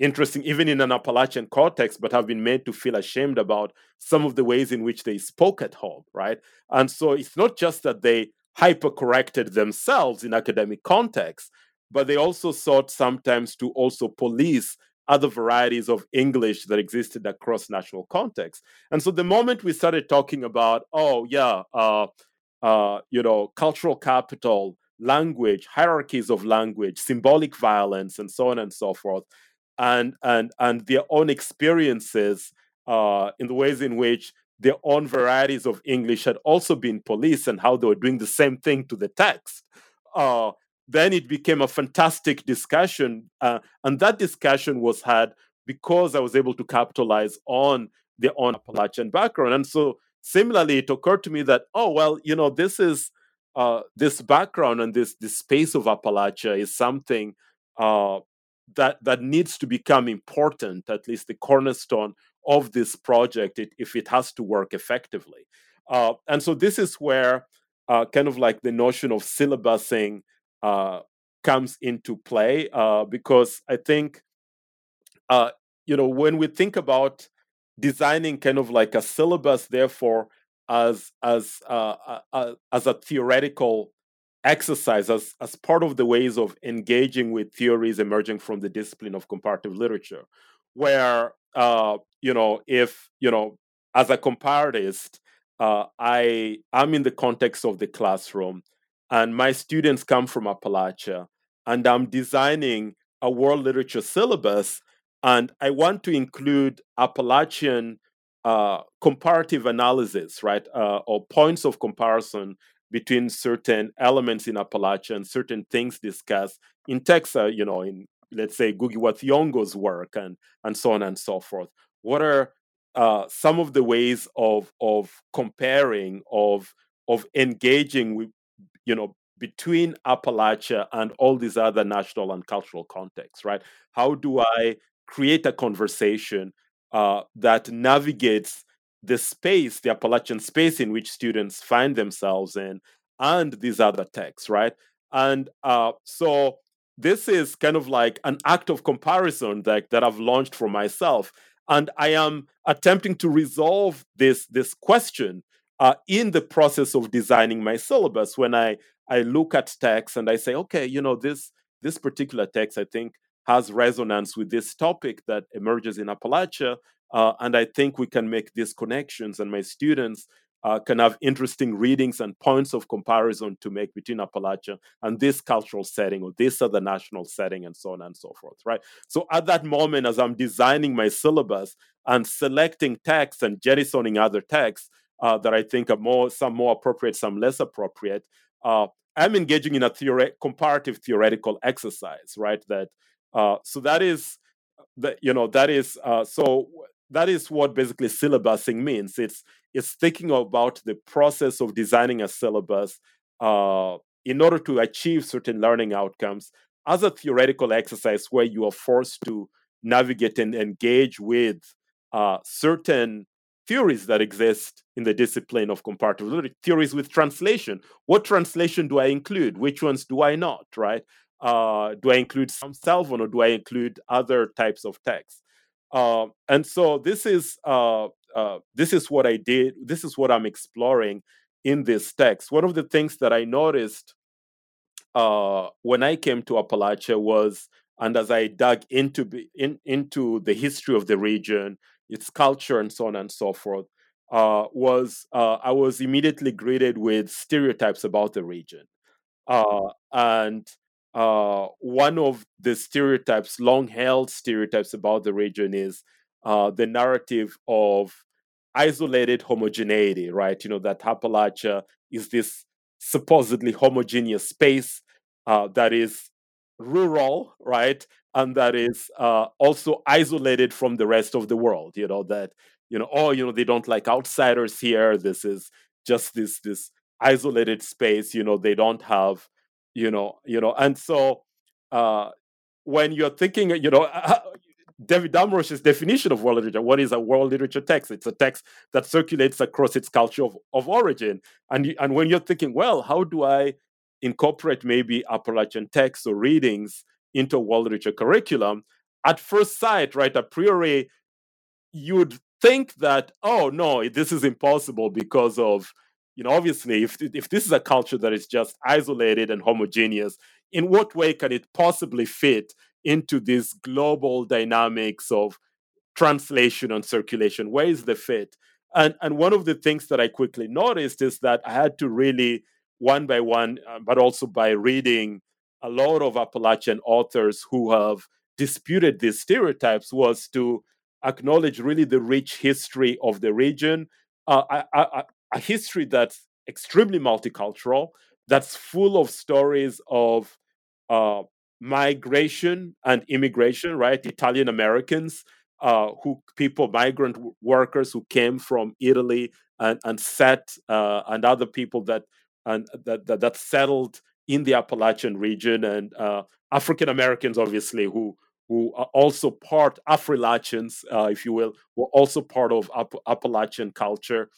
interesting, even in an Appalachian context, but have been made to feel ashamed about some of the ways in which they spoke at home, right? And so it's not just that they hypercorrected themselves in academic context, but they also sought sometimes to also police other varieties of English that existed across national contexts. And so the moment we started talking about, oh, yeah, uh, uh, you know, cultural capital, language, hierarchies of language, symbolic violence, and so on and so forth, and and and their own experiences uh, in the ways in which their own varieties of English had also been policed and how they were doing the same thing to the text. Uh, then it became a fantastic discussion. Uh, and that discussion was had because I was able to capitalize on their own Appalachian background. And so similarly, it occurred to me that, oh, well, you know, this is uh, this background and this, this space of Appalachia is something uh, that, that needs to become important, at least the cornerstone of this project if it has to work effectively. Uh, and so this is where uh, kind of like the notion of syllabusing uh, comes into play uh, because I think, uh, you know, when we think about designing kind of like a syllabus, therefore, as as uh, as a theoretical exercise as, as part of the ways of engaging with theories emerging from the discipline of comparative literature where uh, you know, if you know, as a comparatist, uh, I am in the context of the classroom, and my students come from Appalachia, and I'm designing a world literature syllabus, and I want to include Appalachian uh, comparative analysis, right, uh, or points of comparison between certain elements in Appalachia and certain things discussed in texts, uh, you know, in let's say Ngugi wa Thiong'o's work and and so on and so forth. What are uh, some of the ways of of comparing of of engaging with you know between Appalachia and all these other national and cultural contexts, right? How do I create a conversation uh, that navigates the space, the Appalachian space in which students find themselves in, and these other texts, right? And uh, so this is kind of like an act of comparison that, that I've launched for myself. And I am attempting to resolve this, this question uh, in the process of designing my syllabus. When I, I look at texts and I say, okay, you know, this, this particular text, I think, has resonance with this topic that emerges in Appalachia. Uh, and I think we can make these connections. And my students uh, can have interesting readings and points of comparison to make between Appalachia and this cultural setting or this other national setting and so on and so forth, right? So at that moment, as I'm designing my syllabus and selecting texts and jettisoning other texts uh, that I think are more, some more appropriate, some less appropriate, uh, I'm engaging in a comparative theoretical exercise, right? That uh, so that is that you know that is uh, so that is what basically syllabusing means. It's it's thinking about the process of designing a syllabus uh, in order to achieve certain learning outcomes as a theoretical exercise where you are forced to navigate and engage with uh, certain theories that exist in the discipline of comparative literature, theories with translation. What translation do I include? Which ones do I not, right? Uh, do I include some Selvon or do I include other types of text? Uh, and so this is uh, uh, this is what I did. This is what I'm exploring in this text. One of the things that I noticed uh, when I came to Appalachia was, and as I dug into in, into the history of the region, its culture, and so on and so forth, uh, was uh, I was immediately greeted with stereotypes about the region, and uh, one of the stereotypes, long held stereotypes about the region is uh, the narrative of isolated homogeneity, right? You know, that Appalachia is this supposedly homogeneous space uh, that is rural, right? And that is uh, also isolated from the rest of the world. You know that you know, oh, you know, they don't like outsiders here. This is just this this isolated space. You know, they don't have, you know, you know, and so uh, when you're thinking, you know, David Damrosch's definition of world literature. What is a world literature text? It's a text that circulates across its culture of, of origin. And, and when you're thinking, well, how do I incorporate maybe Appalachian texts or readings into a world literature curriculum? At first sight, right, a priori, you'd think that, oh, no, this is impossible because of, you know, obviously, if, if this is a culture that is just isolated and homogeneous, in what way can it possibly fit into these global dynamics of translation and circulation. Where is the fit? And and one of the things that I quickly noticed is that I had to really one by one, uh, but also by reading a lot of Appalachian authors who have disputed these stereotypes, was to acknowledge really the rich history of the region, uh, a, a, a history that's extremely multicultural, that's full of stories of uh, migration and immigration, right? Italian Americans, uh, who people, migrant workers who came from Italy and and set uh, and other people that and that, that, that settled in the Appalachian region, and uh, African Americans, obviously, who who are also part Affrilachians, uh, if you will, were also part of App- Appalachian culture.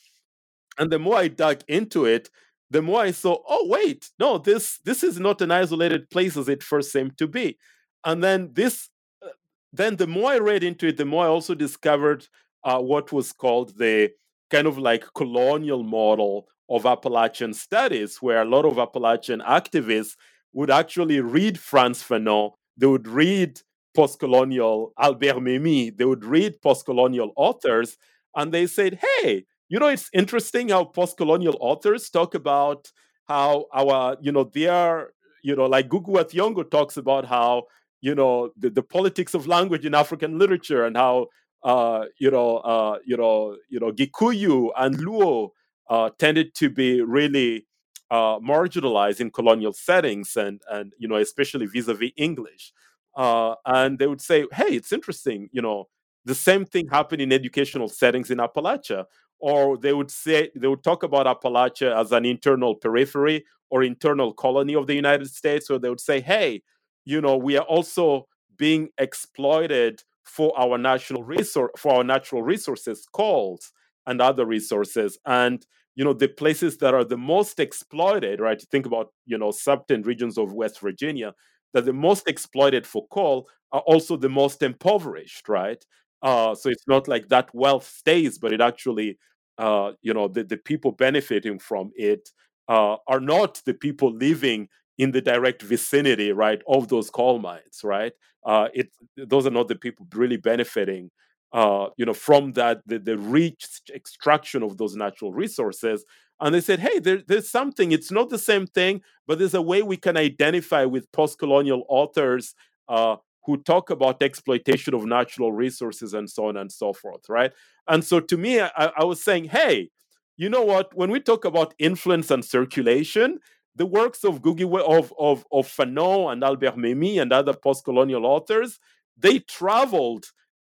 And the more I dug into it, the more I saw, oh wait, no, this this is not an isolated place as it first seemed to be. And then this, uh, then the more I read into it, the more I also discovered uh, what was called the kind of like colonial model of Appalachian studies, where a lot of Appalachian activists would actually read Frantz Fanon, they would read post-colonial Albert Memmi, they would read post-colonial authors, and they said, hey, you know, it's interesting how post-colonial authors talk about how our, you know, they are, you know, like Ngugi wa Thiong'o talks about how, you know, the, the politics of language in African literature and how, uh, you know, uh, you know, you know, Gikuyu and Luo uh, tended to be really uh, marginalized in colonial settings, and and you know, especially vis-a-vis English. Uh, and they would say, "Hey, it's interesting. You know, the same thing happened in educational settings in Appalachia or they would say they would talk about Appalachia as an internal periphery or internal colony of the United States, or they would say, hey, you know, we are also being exploited for our national resource for our natural resources, coals and other resources. And you know, the places that are the most exploited, right? Think about, you know, subten regions of West Virginia, that the most exploited for coal are also the most impoverished, right? Uh, so it's not like that wealth stays, but it actually uh, you know, the, the people benefiting from it uh, are not the people living in the direct vicinity, right, of those coal mines, right? Uh, it those are not the people really benefiting, uh, you know, from that the, the rich extraction of those natural resources. And they said, hey, there, there's something. It's not the same thing, but there's a way we can identify with post-colonial authors uh, who talk about exploitation of natural resources and so on and so forth, right? And so to me, I, I was saying, hey, you know what? When we talk about influence and circulation, the works of Ngugi of of of Fanon and Albert Memmi and other post-colonial authors, they traveled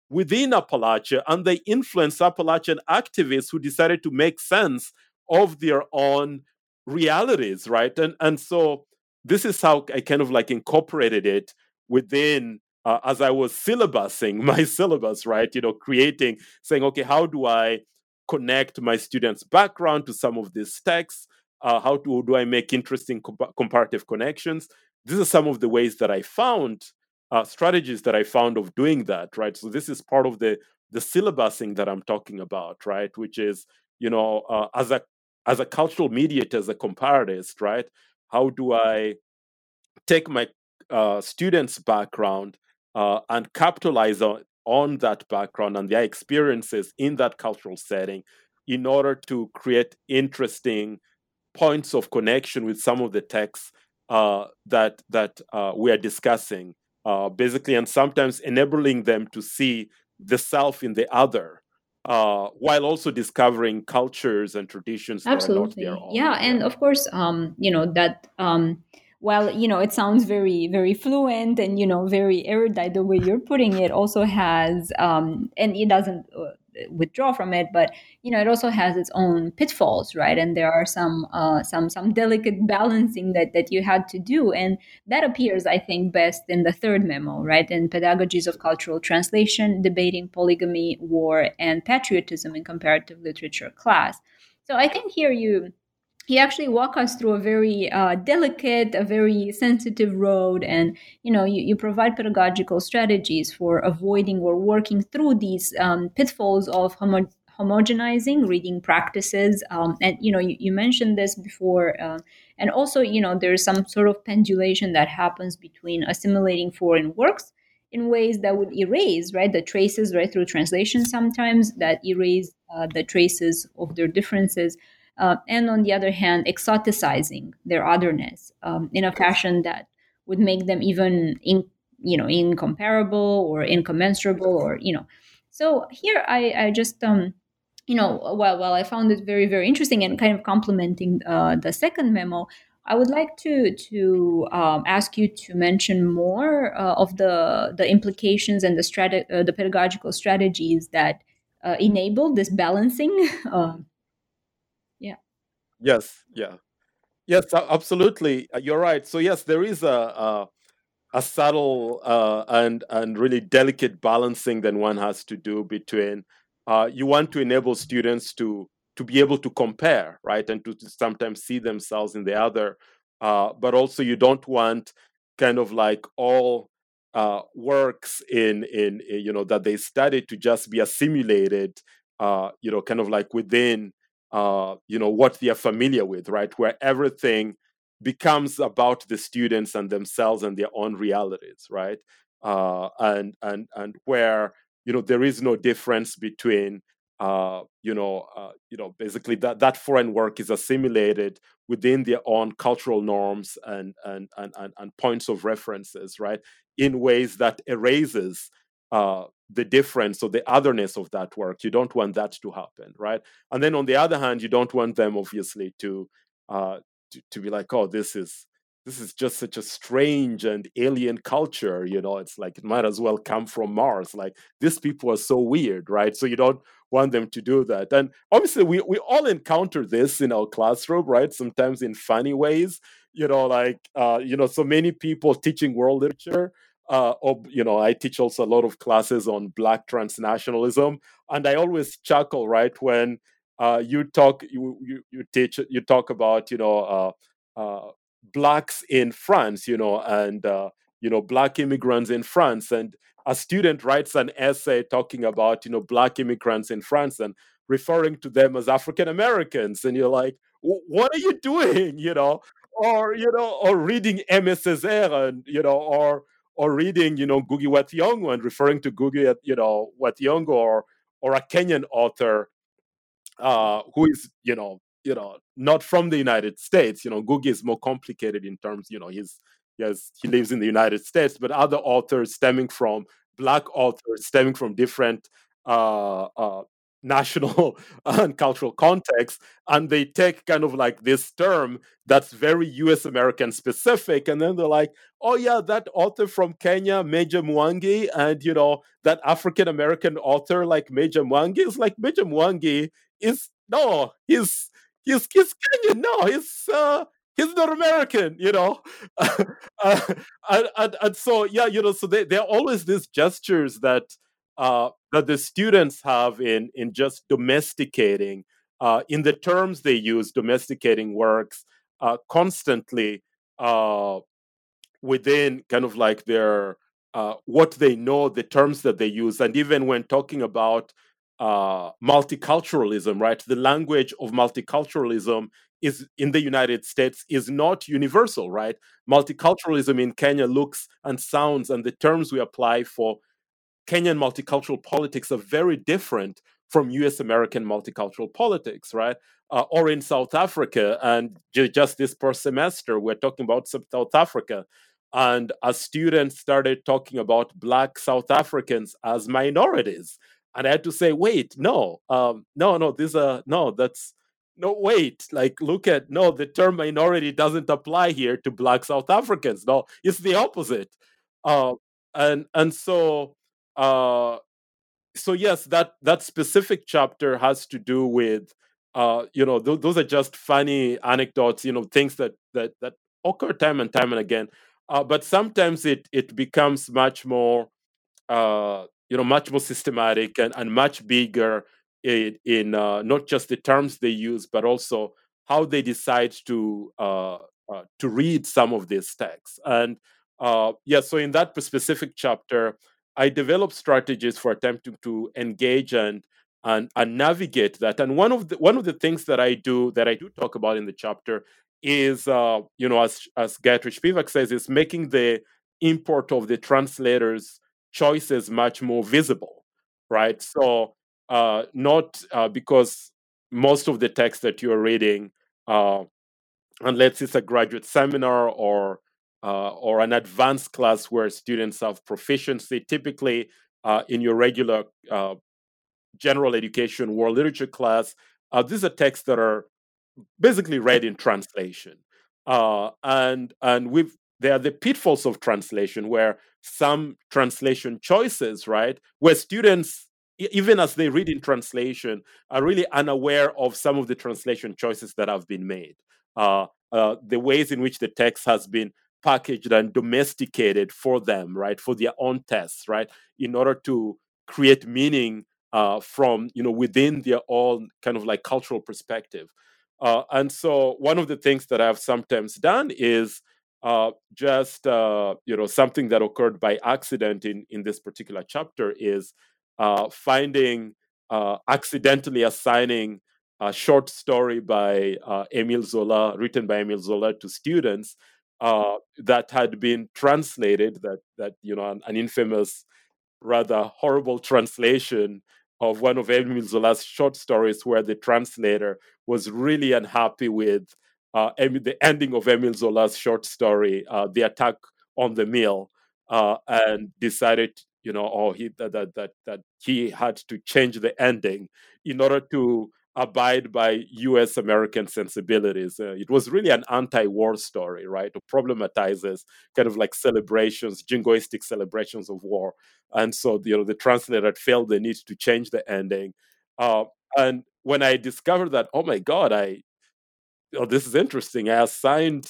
within Appalachia and they influenced Appalachian activists who decided to make sense of their own realities, right? And and so this is how I kind of like incorporated it within uh, as I was syllabusing my syllabus, right? You know, creating, saying, okay, how do I connect my students' background to some of these texts? Uh, how do, do I make interesting comp- comparative connections? These are some of the ways that I found uh, strategies that I found of doing that, right? So this is part of the the syllabusing that I'm talking about, right? Which is, you know, uh, as a as a cultural mediator, as a comparatist, right? How do I take my uh, students' background uh, and capitalize on, on that background and their experiences in that cultural setting in order to create interesting points of connection with some of the texts uh, that that uh, we are discussing, uh, basically, and sometimes enabling them to see the self in the other, uh, while also discovering cultures and traditions absolutely. yeah and of course um, you know that um, while you know it sounds very very fluent and you know very erudite the way you're putting it also has um, and it doesn't uh, withdraw from it but you know it also has its own pitfalls right? And there are some uh, some some delicate balancing that that you had to do. And that appears i think best in the third memo right? In pedagogies of cultural translation debating polygamy war and patriotism in comparative literature class. So i think here you he actually walk us through a very uh, delicate, a very sensitive road, and you know you, you provide pedagogical strategies for avoiding or working through these um, pitfalls of homo- homogenizing reading practices. Um, and you know you, you mentioned this before, uh, and also you know there's some sort of pendulation that happens between assimilating foreign works in ways that would erase right the traces right through translation sometimes that erase uh, the traces of their differences uh, and on the other hand, exoticizing their otherness um, in a fashion that would make them even in, you know incomparable or incommensurable or you know. So here I, I just um, you know while while I found it very very interesting and kind of complementing uh, the second memo, I would like to to um, ask you to mention more uh, of the the implications and the strate- uh, the pedagogical strategies that uh, enable this balancing uh, Yes, yeah. Yes, absolutely. Uh, you're right. So yes, there is a a, a subtle uh, and and really delicate balancing that one has to do between uh, you want to enable students to to be able to compare, right, and to, to sometimes see themselves in the other, uh, but also you don't want kind of like all uh, works in, in in you know that they study to just be assimilated, uh, you know, kind of like within uh, you know what they are familiar with right? Where everything becomes about the students and themselves and their own realities right? Uh, and and and where you know there is no difference between uh, you know uh, you know basically that that foreign work is assimilated within their own cultural norms and and and and, and points of references right? In ways that erases uh, the difference or the otherness of that work. You don't want that to happen, right? And then on the other hand, you don't want them obviously to uh, to, to be like, oh, this is this is just such a strange and alien culture. You know, it's like it might as well come from Mars. Like these people are so weird, right? So you don't want them to do that. And obviously, we we all encounter this in our classroom, right? Sometimes in funny ways. You know, like uh, you know, so many people teaching world literature uh, ob, you know, I teach also a lot of classes on Black transnationalism, and I always chuckle right when uh, you talk, you, you, you teach, you talk about you know uh, uh blacks in France, you know, and uh, you know black immigrants in France, and a student writes an essay talking about you know black immigrants in France and referring to them as African Americans, and you're like, what are you doing, you know? Or you know, or reading Césaire, and you know, or or reading, you know, Ngugi wa Thiong'o and referring to Ngugi, you know, wa Thiong'o or or a Kenyan author uh, who is, you know, you know, not from the United States. You know, Ngugi is more complicated in terms, you know, he's yes, he lives in the United States, but other authors stemming from black authors stemming from different uh, uh, national and cultural context and they take kind of like this term that's very US American specific and then they're like oh yeah that author from Kenya Meja Mwangi and you know that African American author like Meja Mwangi is like Meja Mwangi is no he's he's he's Kenyan no he's uh he's not American, you know. uh, and, and, and, so, yeah, you know, so they, there are always these gestures that uh, that the students have in in just domesticating uh, in the terms they use domesticating works uh, constantly uh, within kind of like their uh, what they know the terms that they use. And even when talking about uh, multiculturalism right the language of multiculturalism is in the united states is not universal right? Multiculturalism in kenya looks and sounds and the terms we apply for Kenyan multicultural politics are very different from US American multicultural politics, right? Uh, or in South Africa. And j- just this per semester, we're talking about South Africa. And as students started talking about Black South Africans as minorities, and I had to say, wait, no, um, no, no, these are, no, that's no wait, like look at no, the term minority doesn't apply here to black South Africans. No, it's the opposite. Uh, and and so uh so yes, that that specific chapter has to do with uh, you know, th- those are just funny anecdotes, you know, things that that that occur time and time and again. Uh, but sometimes it it becomes much more uh, you know much more systematic and, and much bigger in, in uh, not just the terms they use but also how they decide to uh, uh, to read some of these texts and yeah so in that specific chapter i developed strategies for attempting to engage and and, and navigate that. And one of the one of the things that i do that i do talk about in the chapter is uh, you know as as Gayatri Spivak says is making the import of the translators choices much more visible right? So uh, not uh, because most of the text that you're reading uh, unless it's a graduate seminar or uh, or an advanced class where students have proficiency typically uh, in your regular uh, general education world literature class these are texts that are basically read in translation. Uh, and and we've there are the pitfalls of translation where some translation choices, right, where students even as they read in translation are really unaware of some of the translation choices that have been made. Uh, uh, the ways in which the text has been packaged and domesticated for them, right, for their own tests, right, in order to create meaning uh, from you know within their own kind of like cultural perspective. Uh, and so one of the things that I've sometimes done is uh, just uh, you know something that occurred by accident in in this particular chapter is uh, finding uh, accidentally assigning a short story by uh, Emile Zola, written by Emile Zola, to students that had been translated. That that you know an, an infamous, rather horrible translation of one of Emile Zola's short stories where the translator was really unhappy with uh, the ending of Emile Zola's short story, uh, The Attack on the Mill, uh, and decided, you know, oh, he, that, that, that he had to change the ending in order to abide by US American sensibilities. Uh, it was really an anti war story, right? It problematizes kind of like celebrations, jingoistic celebrations of war. And so, you know, the translator felt the need to change the ending. Uh, and when I discovered that, oh my God, I, oh, this is interesting. I assigned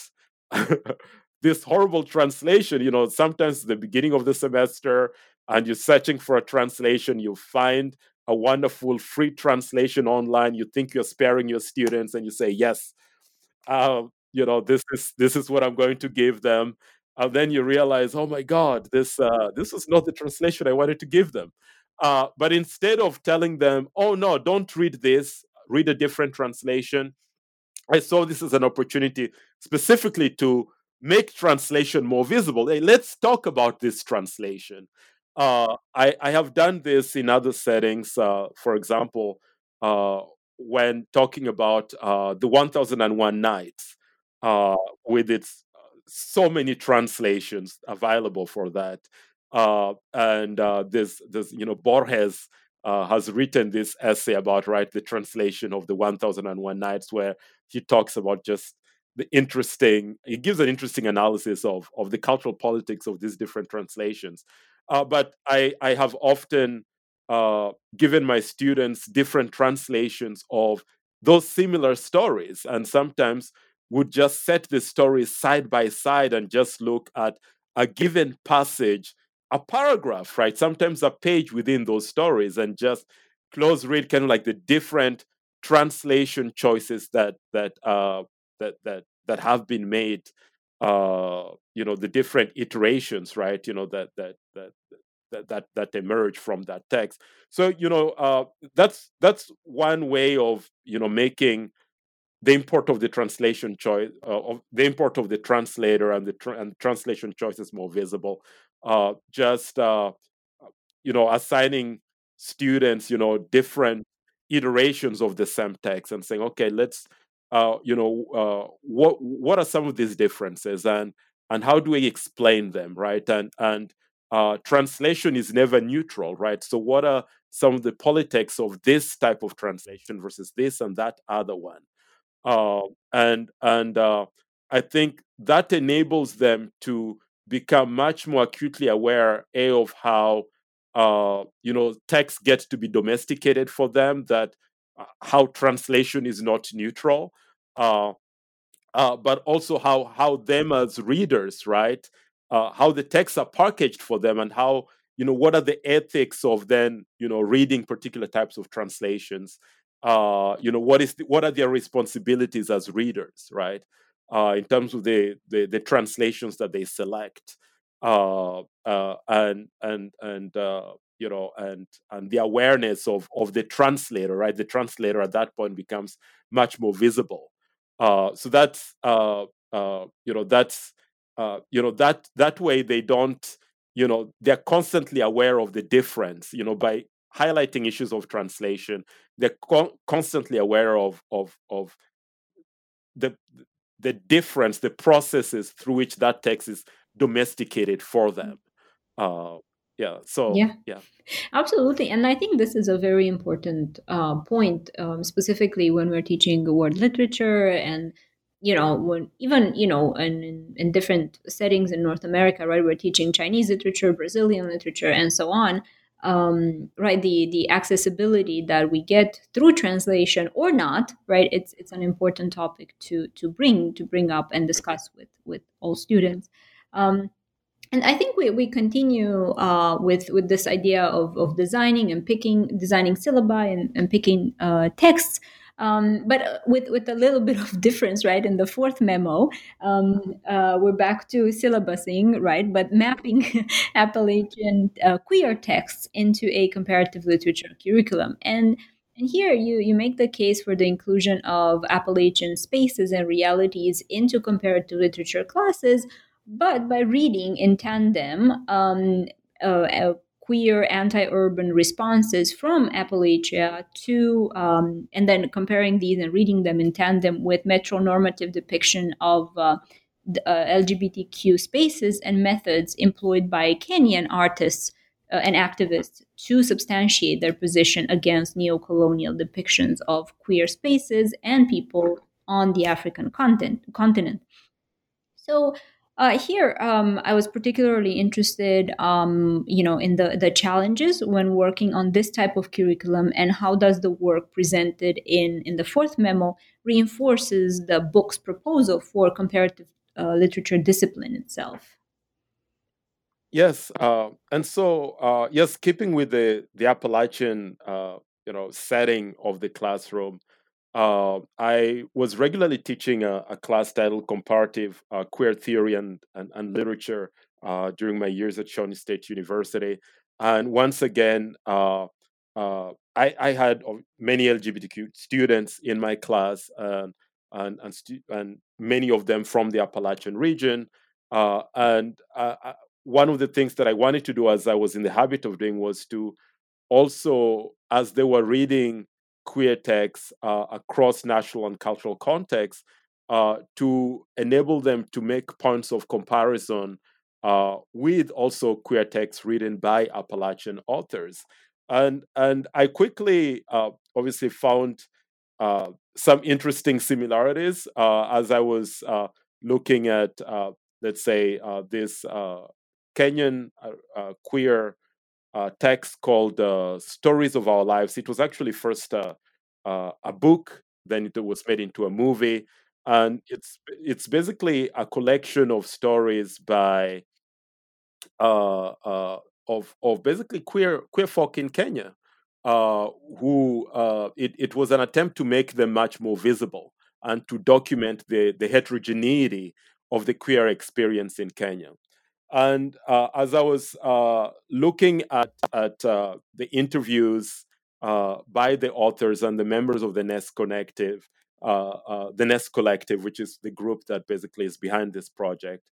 this horrible translation. You know, sometimes the beginning of the semester, and you're searching for a translation, you find a wonderful free translation online. You think you're sparing your students, and you say, "Yes, uh, you know this is this is what I'm going to give them." And then you realize, "Oh my God, this uh, this is not the translation I wanted to give them." Uh, but instead of telling them, "Oh no, don't read this. Read a different translation," I saw this as an opportunity specifically to make translation more visible. Hey, let's talk about this translation. Uh, I, I have done this in other settings. Uh, for example, uh, when talking about uh, the 1001 Nights, uh, with its uh, so many translations available for that. and there's, there's, you know, Borges has written this essay about, right, the translation of the 1001 Nights, where he talks about just the interesting, he gives an interesting analysis of, of the cultural politics of these different translations. Uh, but I, I have often uh, given my students different translations of those similar stories, and sometimes would just set the stories side by side and just look at a given passage, a paragraph, right? Sometimes a page within those stories, and just close read kind of like the different translation choices that that uh, that that that have been made uh, you know the different iterations right you know that that that that that, that emerge from that text. So you know uh, that's that's one way of you know making the import of the translation choice uh, of the import of the translator and the tra- and translation choices more visible. Uh, just uh, you know assigning students you know different iterations of the same text and saying okay let's uh, you know, uh, what what are some of these differences, and and how do we explain them, right? And and uh, translation is never neutral, right? So what are some of the politics of this type of translation versus this and that other one. Uh, and and uh, I think that enables them to become much more acutely aware a of how uh, you know text gets to be domesticated for them that how translation is not neutral uh, uh, but also how how them as readers right uh, how the texts are packaged for them and how you know what are the ethics of then you know reading particular types of translations uh, you know what is the, what are their responsibilities as readers right uh, in terms of the, the, the translations that they select, uh, uh, and and and uh, you know and and the awareness of of the translator, right? The translator at that point becomes much more visible. Uh, so that's uh, uh, you know that's you know that that way they don't you know they're constantly aware of the difference you know by highlighting issues of translation they're con- constantly aware of of of the the difference, the processes through which that text is domesticated for mm. them. Yeah. So yeah, yeah, absolutely. And I think this is a very important uh, point, um, specifically when we're teaching world literature and you know when even you know in, in, in different settings in north america right we're teaching chinese literature brazilian literature and so on um, right the the accessibility that we get through translation or not right it's it's an important topic to to bring to bring up and discuss with with all students um, and I think we, we continue uh, with with this idea of, of designing and picking designing syllabi and, and picking uh, texts um, but uh, with, with a little bit of difference, right? In the fourth memo, um, uh, we're back to syllabusing, right? But mapping Appalachian uh, queer texts into a comparative literature curriculum. And and here you, you make the case for the inclusion of Appalachian spaces and realities into comparative literature classes, but by reading in tandem um, uh, queer anti-urban responses from Appalachia to, um, and then comparing these and reading them in tandem with metronormative depiction of uh, uh, LGBTQ spaces and methods employed by Kenyan artists uh, and activists to substantiate their position against neo-colonial depictions of queer spaces and people on the African content, continent. So uh, here, um, I was particularly interested, um, you know, in the the challenges when working on this type of curriculum, and how does the work presented in in the fourth memo reinforces the book's proposal for comparative uh, literature discipline itself. Yes, uh, and so uh, yes, keeping with the the Appalachian, uh, you know, setting of the classroom. Uh, I was regularly teaching a, a class titled Comparative uh, Queer Theory and, and, and Literature uh, during my years at Shawnee State University. And once again, uh, uh, I, I, had many LGBTQ students in my class, and, and, and, stu- and many of them from the Appalachian region. Uh, and one of the things that I wanted to do, as I was in the habit of doing, was to also, as they were reading queer texts uh, across national and cultural contexts uh, to enable them to make points of comparison uh, with also queer texts written by Appalachian authors. And, and I quickly uh, obviously found uh, some interesting similarities uh, as I was looking at, let's say, this Kenyan queer text called uh, Stories of Our Lives. It was actually first uh, uh, a book, then it was made into a movie. And it's it's basically a collection of stories by uh, uh, of of basically queer queer folk in Kenya, who it, it was an attempt to make them much more visible and to document the the heterogeneity of the queer experience in Kenya. And uh, as I was uh, looking at at uh, the interviews uh, by the authors and the members of the Nest Collective, uh, uh, the Nest Collective, which is the group that basically is behind this project,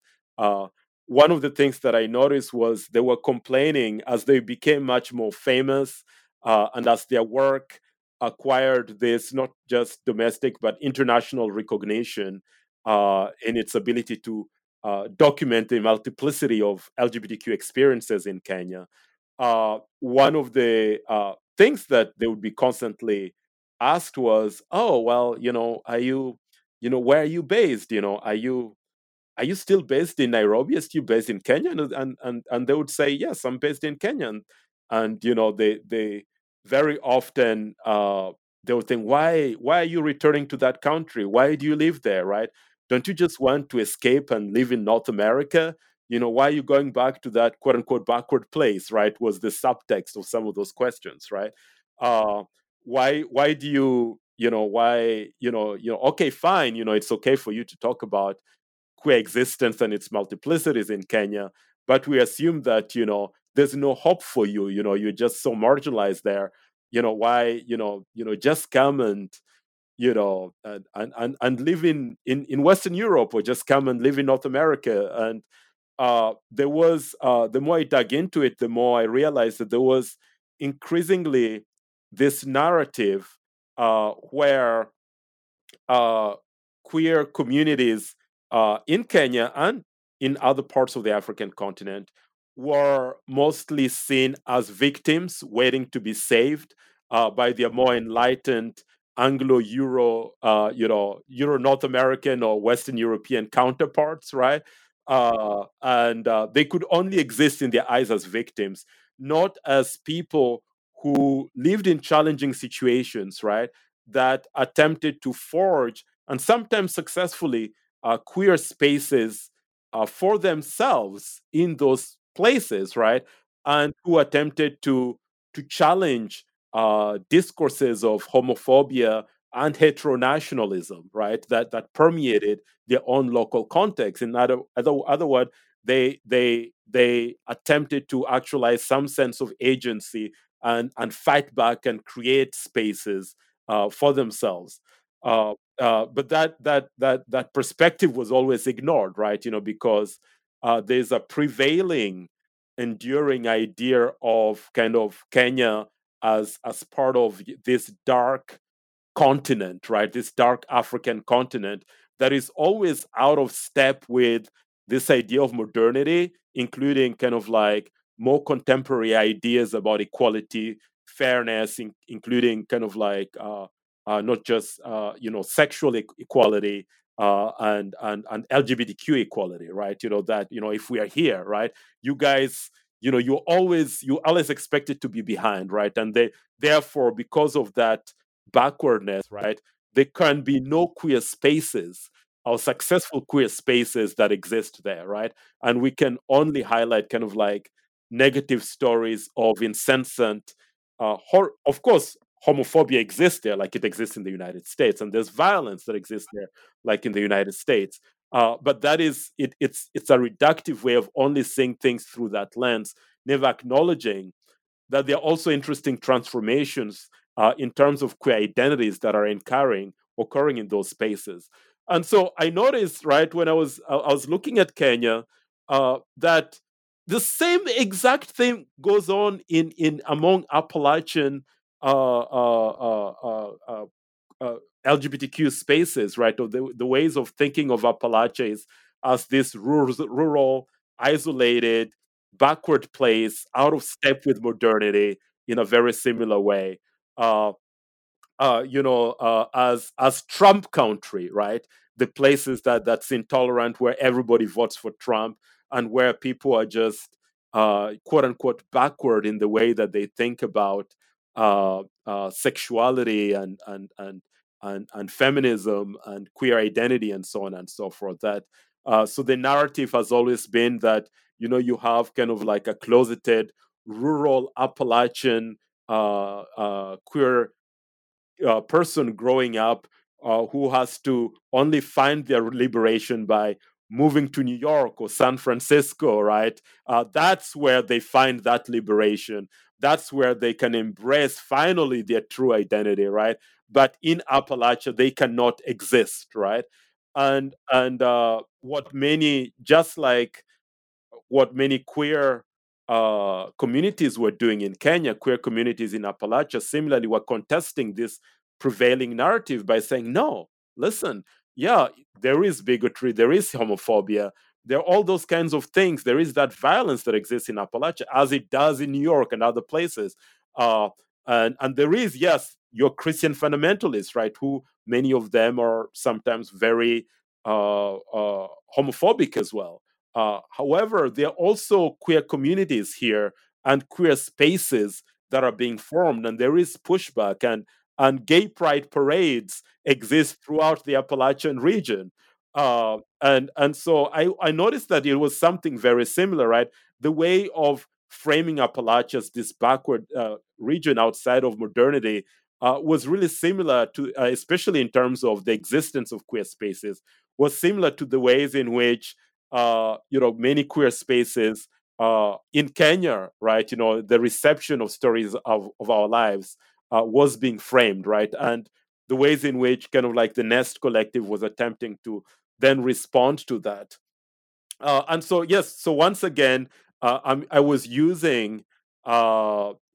one of the things that I noticed was they were complaining as they became much more famous and as their work acquired this not just domestic but international recognition in its ability to uh, document the multiplicity of LGBTQ experiences in Kenya. Uh, one of the uh, things that they would be constantly asked was, "Oh, well, you know, are you, you know, where are you based? You know, are you are you still based in Nairobi? Are you based in Kenya? And, and and and they would say, yes, I'm based in Kenya. And, and you know, they they very often uh, they would think, why why are you returning to that country? Why do you live there? Right? Don't you just want to escape and live in North America? You know, why are you going back to that quote unquote backward place? Right? Was the subtext of some of those questions, right? Uh, why why do you you know why you know you know okay fine you know it's okay for you to talk about queer existence and its multiplicities in Kenya, but we assume that you know there's no hope for you. You know, you're just so marginalized there. You know why? You know, you know, just come and you know and and and live in in in Western Europe or just come and live in North America. And uh, there was uh, the more I dug into it, the more I realized that there was increasingly this narrative uh, where uh, queer communities uh, in Kenya and in other parts of the African continent were mostly seen as victims waiting to be saved uh, by their more enlightened Anglo-Euro, uh, you know, Euro-North American or Western European counterparts, right? Uh, and uh, they could only exist in their eyes as victims, not as people who lived in challenging situations, right? That attempted to forge and sometimes successfully uh, queer spaces uh, for themselves in those places, right? And who attempted to to challenge uh, discourses of homophobia and heteronationalism, right? That that permeated their own local context. In other other, other words, they they they attempted to actualize some sense of agency and and fight back and create spaces uh, for themselves. Uh, uh, but that that that that perspective was always ignored, right? You know, because uh, there's a prevailing, enduring idea of kind of Kenya as as part of this dark continent, right? This dark African continent that is always out of step with this idea of modernity, including kind of like more contemporary ideas about equality, fairness, in, including kind of like uh, uh, not just uh, you know sexual e- equality uh, and and and LGBTQ equality, right? You know that you know if we are here, right? You guys, you know, you always you always expected to be behind, right? And they therefore because of that backwardness, right? There can be no queer spaces or successful queer spaces that exist there, right? And we can only highlight kind of like negative stories of incessant, uh, hor- of course, homophobia exists there like it exists in the United States, and there's violence that exists there like in the United States. Uh, but that is it, it's it's a reductive way of only seeing things through that lens, never acknowledging that there are also interesting transformations uh, in terms of queer identities that are occurring occurring in those spaces. And so I noticed right when I was I was looking at Kenya uh, that the same exact thing goes on in in among Appalachian uh, uh, uh, LGBTQ spaces, right? The, the ways of thinking of Appalachians as this rural, isolated, backward place, out of step with modernity in a very similar way. Uh, uh, you know, uh, as as Trump country, right? The places that that's intolerant, where everybody votes for Trump, and where people are just quote unquote backward in the way that they think about uh, uh, sexuality and, and and and and feminism and queer identity and so on and so forth. That uh, so the narrative has always been that you know you have kind of like a closeted rural Appalachian uh, uh, queer uh, person growing up who has to only find their liberation by moving to New York or San Francisco, right? Uh, that's where they find that liberation. That's where they can embrace finally their true identity, right? But in Appalachia, they cannot exist, right? And and uh, what many, just like what many queer uh, communities were doing in Kenya, queer communities in Appalachia, similarly were contesting this prevailing narrative by saying, no, listen, yeah, there is bigotry, there is homophobia, there are all those kinds of things. There is that violence that exists in Appalachia, as it does in New York and other places. Uh, and and there is yes your Christian fundamentalists, right? Who many of them are sometimes very uh, uh, homophobic as well. Uh, however, there are also queer communities here and queer spaces that are being formed, and there is pushback and and gay pride parades exist throughout the Appalachian region. Uh, and and so I, I noticed that it was something very similar, right? The way of framing Appalachia as this backward uh, region outside of modernity uh, was really similar to, uh, especially in terms of the existence of queer spaces, was similar to the ways in which uh, you know many queer spaces uh, in Kenya, right? You know, the reception of stories of, of our lives uh, was being framed, right? And the ways in which kind of like the Nest Collective was attempting to then respond to that. Uh, and so, yes, so once again, i was using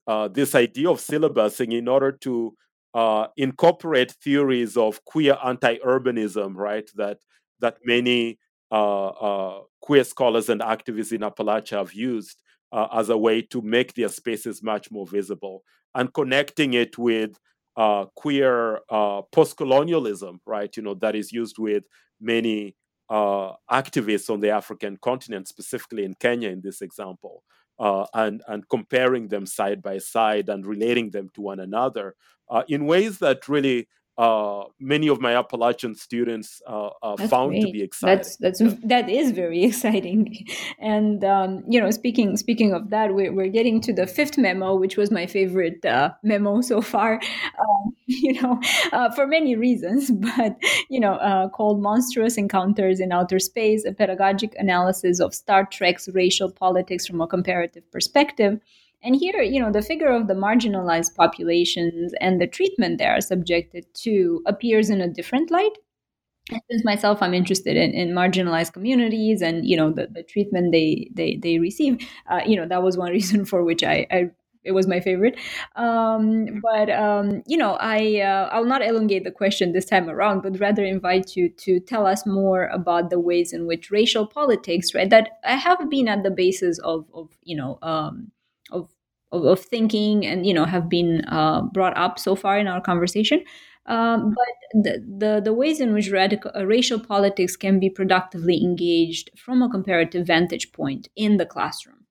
uh, uh, this idea of syllabusing in order to uh, incorporate theories of queer anti-urbanism, right? That that many queer scholars and activists in Appalachia have used as a way to make their spaces much more visible and connecting it with uh, queer uh, post-colonialism, right? You know that is used with many uh, activists on the African continent, specifically in Kenya, in this example, uh, and and comparing them side by side and relating them to one another uh, in ways that really uh, many of my Appalachian students uh, uh, found great. to be exciting. That's that's that is very exciting, and um, you know, speaking speaking of that, we're we're getting to the fifth memo, which was my favorite uh, memo so far. Um, you know, uh, for many reasons, but you know, uh, called "Monstrous Encounters in Outer Space: A Pedagogic Analysis of Star Trek's Racial Politics from a Comparative Perspective." And here, you know, the figure of the marginalized populations and the treatment they are subjected to appears in a different light. Since myself, I'm interested in, in marginalized communities and you know the, the treatment they they they receive. Uh, you know, that was one reason for which I, I it was my favorite. Um, but um, you know, I uh, I'll not elongate the question this time around, but rather invite you to tell us more about the ways in which racial politics, right, that I have been at the basis of of you know. Um, of, of, thinking and you know have been uh, brought up so far in our conversation. Um, but the, the, the ways in which radical, uh, racial politics can be productively engaged from a comparative vantage point in the classroom.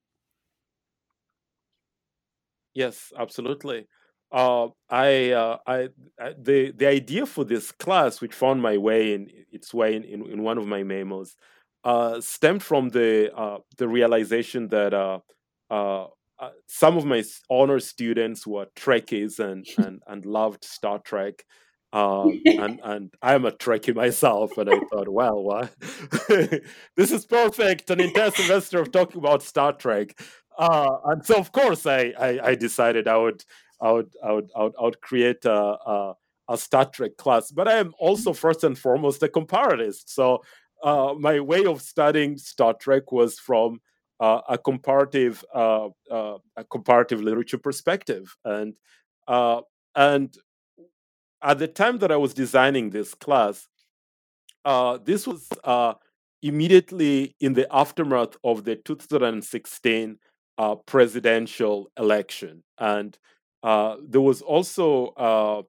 Yes, absolutely. Uh, I, uh, I, I, the the idea for this class, which found my way in its way in, in, in one of my memos, uh, stemmed from the uh, the realization that uh, some of my honor students were Trekkies and and and loved Star Trek. Um, and and I'm a Trekkie myself, and I thought, well, what? this is perfect. An entire semester of talking about Star Trek, uh, and so of course I, I, I decided I would I would I would I would, I would create a, a, a Star Trek class. But I am also first and foremost a comparatist. So uh, my way of studying Star Trek was from uh, a comparative uh, uh, a comparative literature perspective. And uh, and at the time that I was designing this class, uh, this was immediately in the aftermath of the 2016 presidential election, and there was also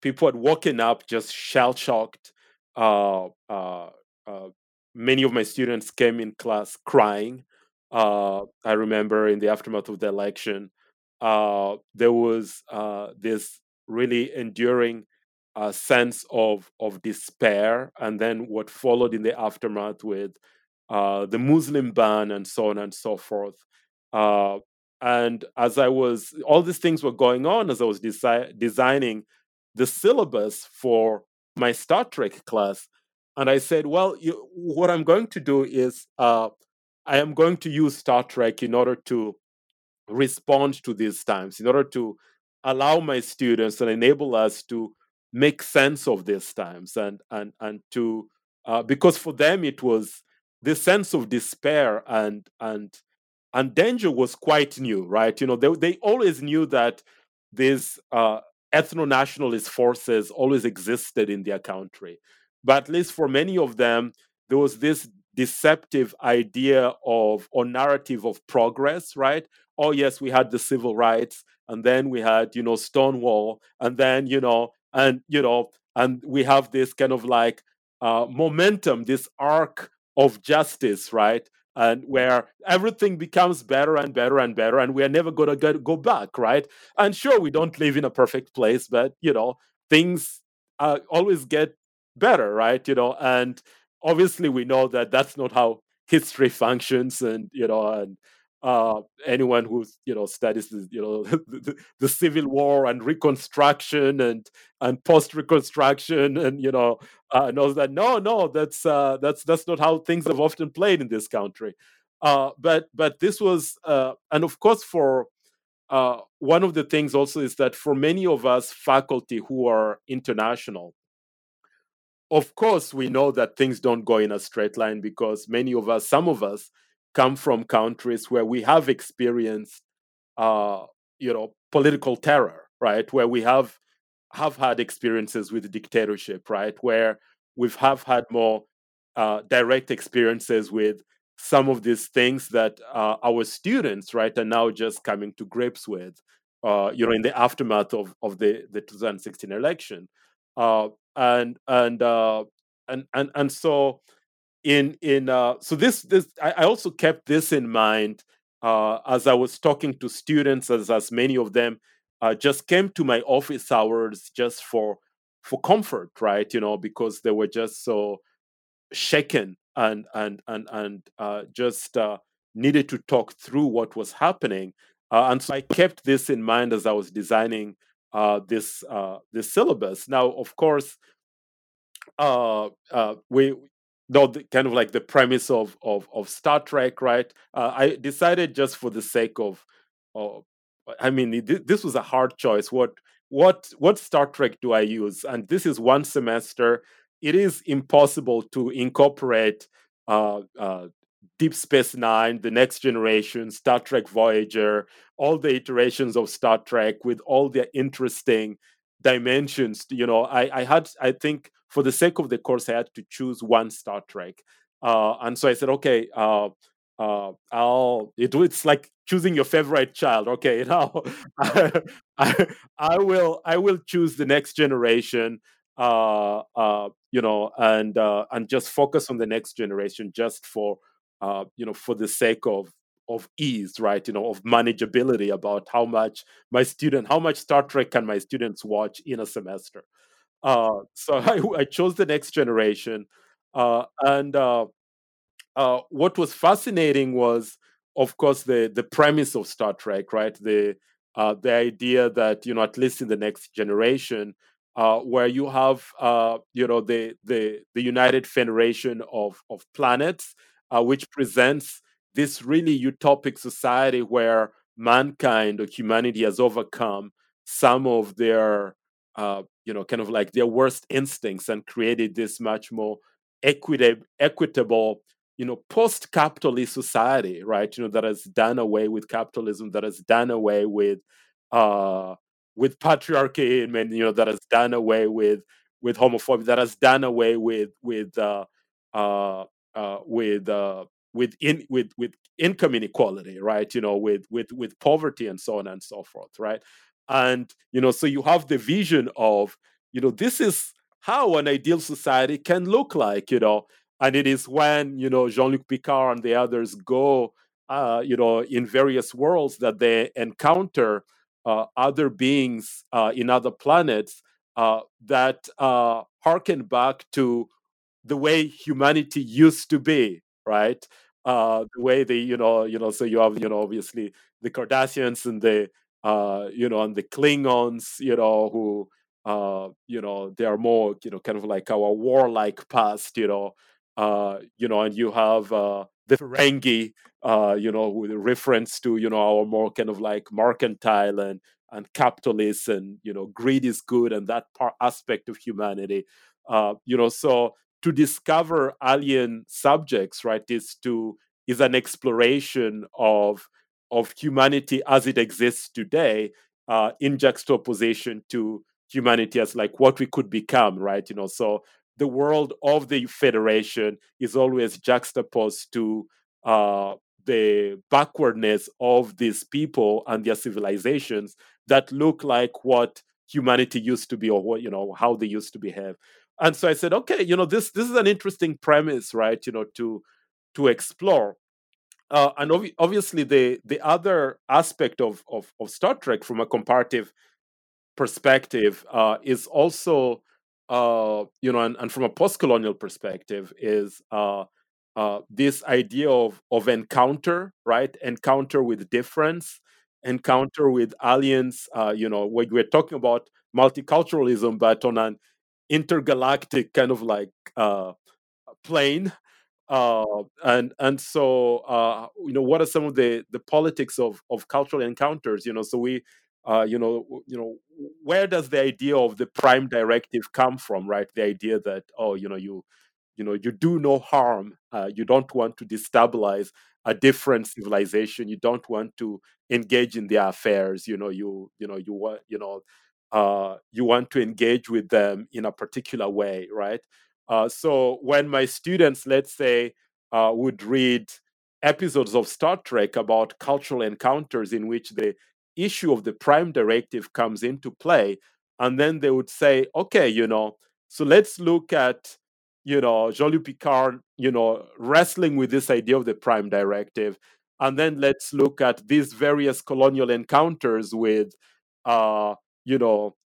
people had woken up just shell shocked uh, uh, uh, many of my students came in class crying. Uh, I remember in the aftermath of the election, uh, there was uh, this really enduring uh, sense of of despair, and then what followed in the aftermath with uh, the Muslim ban and so on and so forth. Uh, and as I was, all these things were going on as I was desi- designing the syllabus for my Star Trek class. And I said, well, you, what I'm going to do is uh, I am going to use Star Trek in order to respond to these times, in order to allow my students and enable us to make sense of these times and and and to uh, because for them it was this sense of despair and and and danger was quite new right? You know they, they always knew that these uh, ethno-nationalist forces always existed in their country but at least for many of them, there was this deceptive idea of or narrative of progress, right? Oh, yes, we had the civil rights, and then we had you know Stonewall, and then you know, and you know, and we have this kind of like uh, momentum, this arc of justice, right? And where everything becomes better and better and better, and we are never going to go back, right? And sure, we don't live in a perfect place, but you know, things uh, always get better, right? You know, and obviously we know that that's not how history functions, and you know, and uh, anyone who you know studies the, you know the, the, Civil War and Reconstruction and and post Reconstruction and you know uh, knows that no no that's uh, that's that's not how things have often played in this country. Uh, but but this was uh, and of course for uh, one of the things also is that for many of us faculty who are international, of course we know that things don't go in a straight line because many of us, some of us, come from countries where we have experienced, uh, you know, political terror, right? Where we have have had experiences with dictatorship, right? Where we've have had more uh, direct experiences with some of these things that uh, our students, right, are now just coming to grips with, uh, you know, in the aftermath of of the the 2016 election, uh, and and uh, and and and so in in uh, so this this I, I also kept this in mind uh, as I was talking to students, as as many of them uh, just came to my office hours just for for comfort, right? You know, because they were just so shaken and and and and uh, just uh, needed to talk through what was happening. Uh, and so I kept this in mind as I was designing uh, this uh, this syllabus. Now, of course, uh, uh, we know kind of like the premise of of, of Star Trek, right? Uh, I decided just for the sake of, I mean, this was a hard choice. What what what Star Trek do I use? And this is one semester it is impossible to incorporate uh, uh, Deep Space Nine, The Next Generation, Star Trek Voyager, all the iterations of Star Trek with all their interesting dimensions. You know, I, I had, I think, for the sake of the course, I had to choose one Star Trek. Uh, and so I said, okay, uh, uh, I'll. It, it's like choosing your favorite child. Okay, now I, I, I will. I will choose the next generation uh, uh, you know, and uh, and just focus on the next generation, just for uh, you know, for the sake of of ease, right? You know, of manageability about how much my student, how much Star Trek can my students watch in a semester. Uh, so I, I chose the next generation, uh, and uh, uh, what was fascinating was, of course, the the premise of Star Trek, right? The uh, the idea that you know, at least in the next generation, uh, where you have you know the the the United Federation of of Planets, uh, which presents this really utopic society where mankind or humanity has overcome some of their uh, you know kind of like their worst instincts and created this much more equitable equitable you know post-capitalist society right? You know that has done away with capitalism that has done away with uh with patriarchy and you know that has done away with with homophobia that has done away with with uh, uh, uh, with uh, with in with with income inequality right? You know with with with poverty and so on and so forth right? And you know so you have the vision of you know this is how an ideal society can look like you know? And it is when you know jean-luc picard and the others go uh, you know in various worlds that they encounter uh, other beings uh, in other planets uh, that uh, harken back to the way humanity used to be, right? Uh, the way they, you know, you know, so you have, you know, obviously the Cardassians and the, uh, you know, and the Klingons, you know, who, you know, they are more, you know, kind of like our warlike past, you know, you know, and you have the Ferengi, uh, you know, with reference to you know our more kind of like mercantile and and capitalist and you know greed is good and that part aspect of humanity. Uh, you know, so to discover alien subjects, right, is to is an exploration of of humanity as it exists today, uh, in juxtaposition to humanity as like what we could become, right? You know, so the world of the federation is always juxtaposed to uh, the backwardness of these people and their civilizations that look like what humanity used to be or what you know how they used to behave and so i said okay you know this this is an interesting premise right you know to to explore. Uh, and ob- obviously the the other aspect of, of, of star trek from a comparative perspective uh, is also uh, you know and, and from a post-colonial perspective is uh, uh, this idea of of encounter right? Encounter with difference encounter with aliens uh, you know when we're talking about multiculturalism but on an intergalactic kind of like uh, plane uh, and and so uh, you know what are some of the the politics of of cultural encounters you know? So we uh, you know you know where does the idea of the prime directive come from right? The idea that oh you know you you know you do no harm uh, you don't want to destabilize a different civilization you don't want to engage in their affairs you know you you know you want you know uh, you want to engage with them in a particular way right uh, so when my students let's say uh, would read episodes of star trek about cultural encounters in which the issue of the prime directive comes into play and then they would say okay you know so let's look at you know, Jean Luc Picard, you know, wrestling with this idea of the prime directive. And then let's look at these various colonial encounters with, uh, you know,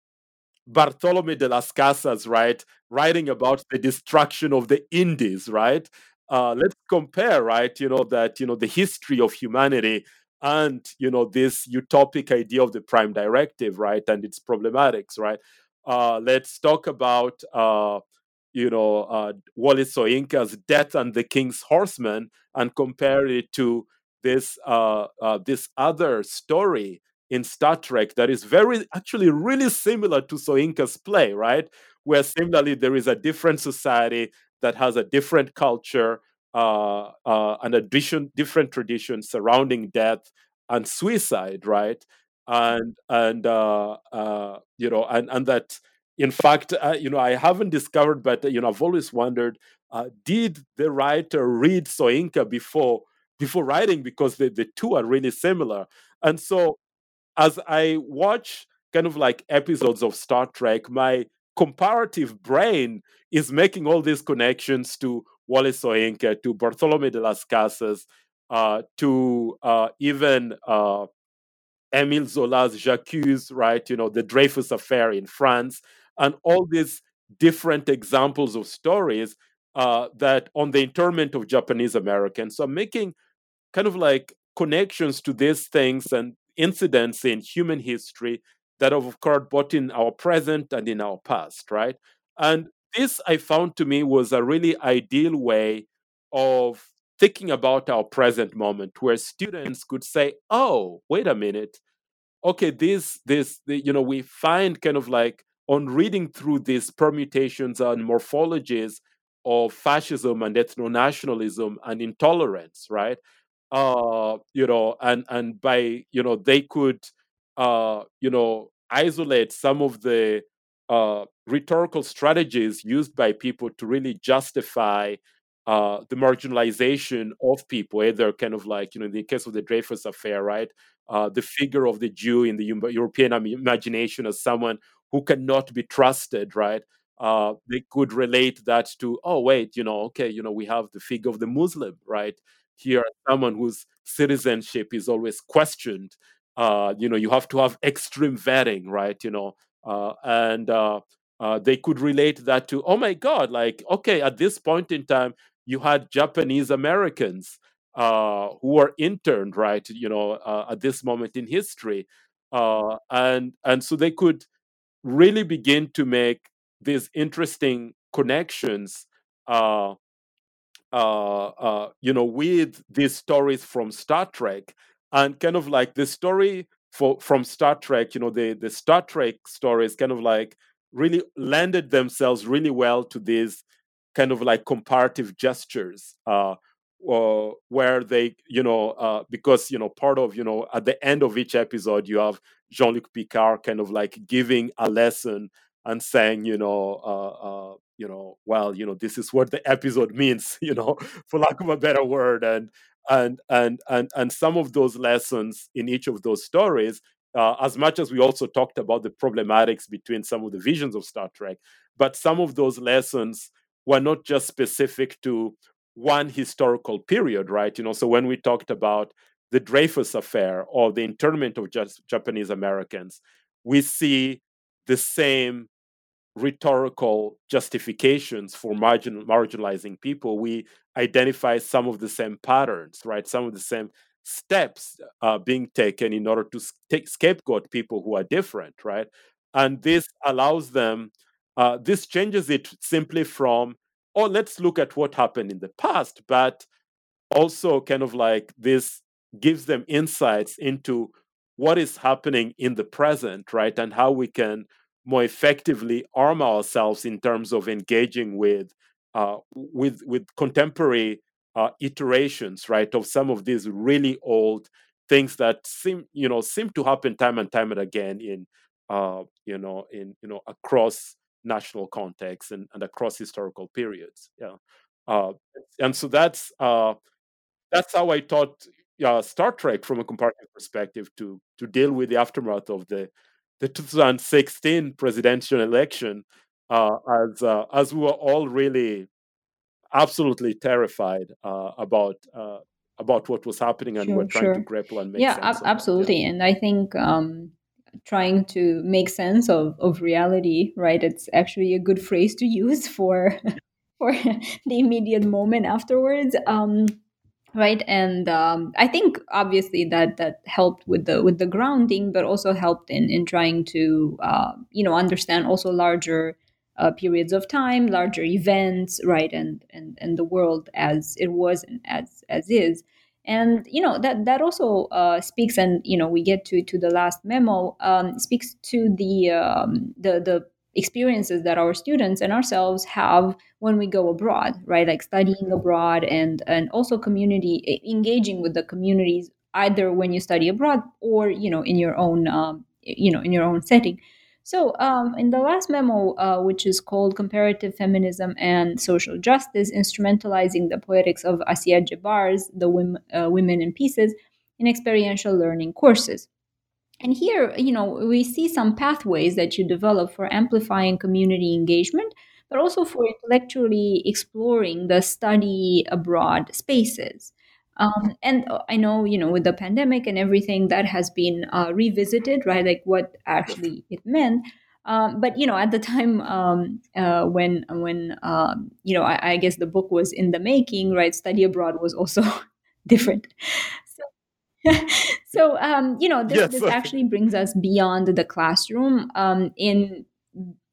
Bartolome de las Casas, right, writing about the destruction of the Indies, right? Uh, let's compare, right, you know, that, you know, the history of humanity and, you know, this utopic idea of the prime directive, right, and its problematics, right? Uh, let's talk about, uh, you know, uh, Wole Soyinka's Death and the King's Horseman and compare it to this uh, uh, this other story in Star Trek that is very actually really similar to Soyinka's play, right? Where similarly there is a different society that has a different culture, uh, uh, an addition, different tradition surrounding death and suicide, right? And and uh, uh, you know, and and that in fact, uh, you know, I haven't discovered, but you know, I've always wondered: uh, did the writer read Soyinka before before writing? Because the, the two are really similar. And so, as I watch kind of like episodes of Star Trek, my comparative brain is making all these connections to Wole Soyinka, to Bartholomew de las Casas, uh, to uh, even uh, Émile Zola's J'accuse, right? You know, the Dreyfus affair in France, and all these different examples of stories uh, that on the internment of Japanese Americans. So I'm making kind of like connections to these things and incidents in human history that have occurred both in our present and in our past, right? And this I found to me was a really ideal way of thinking about our present moment where students could say, oh, wait a minute. Okay, this, this, the, you know, we find kind of like on reading through these permutations and morphologies of fascism and ethno-nationalism and intolerance, right? Uh, you know, and and by you know they could, uh, you know, isolate some of the uh, rhetorical strategies used by people to really justify uh, the marginalization of people, either kind of like, you know, in the case of the Dreyfus affair, right? Uh, the figure of the Jew in the European imagination as someone who cannot be trusted, right? Uh, they could relate that to, oh, wait, you know, okay, you know, we have the figure of the Muslim, right? Here, someone whose citizenship is always questioned. Uh, you know, you have to have extreme vetting, right? You know, uh, and uh, uh, they could relate that to, oh my God, like, okay, at this point in time, you had Japanese Americans uh, who were interned, right? You know, uh, at this moment in history, and and so they could really begin to make these interesting connections uh, uh, uh, you know with these stories from star trek and kind of like the story for from star trek you know the the star trek stories kind of like really landed themselves really well to these kind of like comparative gestures uh, uh, where they, you know, uh, because you know, part of you know, at the end of each episode, you have Jean-Luc Picard kind of like giving a lesson and saying, you know, uh, uh, you know, well, you know, this is what the episode means, you know, for lack of a better word, and and and and and some of those lessons in each of those stories uh, as much as we also talked about the problematics between some of the visions of Star Trek, but some of those lessons were not just specific to one historical period, right? You know, so when we talked about the Dreyfus affair or the internment of Japanese Americans, we see the same rhetorical justifications for margin, marginalizing people. We identify some of the same patterns, right? Some of the same steps uh, being taken in order to scapegoat people who are different, right? And this allows them, uh, this changes it simply from, oh, let's look at what happened in the past, but also kind of like this gives them insights into what is happening in the present, right? And how we can more effectively arm ourselves in terms of engaging with uh, with with contemporary uh, iterations, right, of some of these really old things that seem, you know, seem to happen time and time and again in, uh, you know, in you know across national contexts and, and across historical periods. Yeah, uh, and so that's uh, that's how I taught uh, Star Trek from a comparative perspective to to deal with the aftermath of the the 2016 presidential election, uh, as uh, as we were all really absolutely terrified uh, about uh, about what was happening and sure, we're trying sure. to grapple and make sense. yeah ab- absolutely yeah. and i think um, trying to make sense of, of reality right it's actually a good phrase to use for for the immediate moment afterwards um, right? And um, i think obviously that that helped with the with the grounding but also helped in in trying to uh, you know understand also larger uh, periods of time, larger events, right, and and and the world as it was and as as is, and you know that that also uh, speaks, and you know we get to to the last memo um, speaks to the um, the the experiences that our students and ourselves have when we go abroad, right, like studying abroad and and also community engaging with the communities either when you study abroad or you know in your own um, you know in your own setting. So, um, in the last memo, uh, which is called Comparative Feminism and Social Justice, instrumentalizing the poetics of Assia Djebar's The Women, uh, Women in Pieces in experiential learning courses. And here, you know, we see some pathways that you develop for amplifying community engagement, but also for intellectually exploring the study abroad spaces. Um, and uh, I know, you know, with the pandemic and everything that has been uh, revisited, right? Like what actually it meant. Um, but you know, at the time um, uh, when when um, you know, I, I, guess the book was in the making, right? Study abroad was also different. So, um, you know, this, yes. this actually brings us beyond the classroom um, in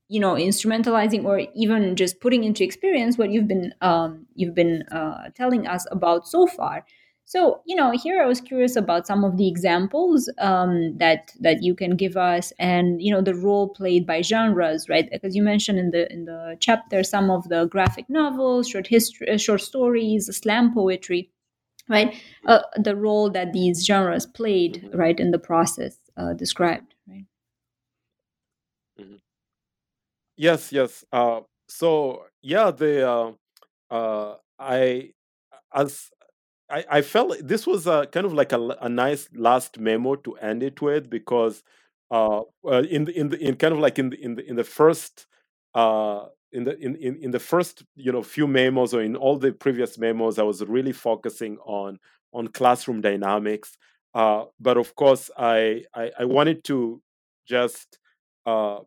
you know instrumentalizing or even just putting into experience what you've been um, you've been uh, telling us about so far. So you know here i was curious about some of the examples um, that that you can give us and you know the role played by genres right? Because you mentioned in the in the chapter some of the graphic novels short history short stories slam poetry right uh, the role that these genres played mm-hmm. right in the process uh, described right mm-hmm. Yes, yes. Uh, so yeah, the uh, uh, I as I, I felt this was a kind of like a, a nice last memo to end it with because uh, uh, in the in the in kind of like in the in the in the first uh in the in, in in the first you know few memos or in all the previous memos I was really focusing on on classroom dynamics. Uh, but of course I, I I wanted to just uh,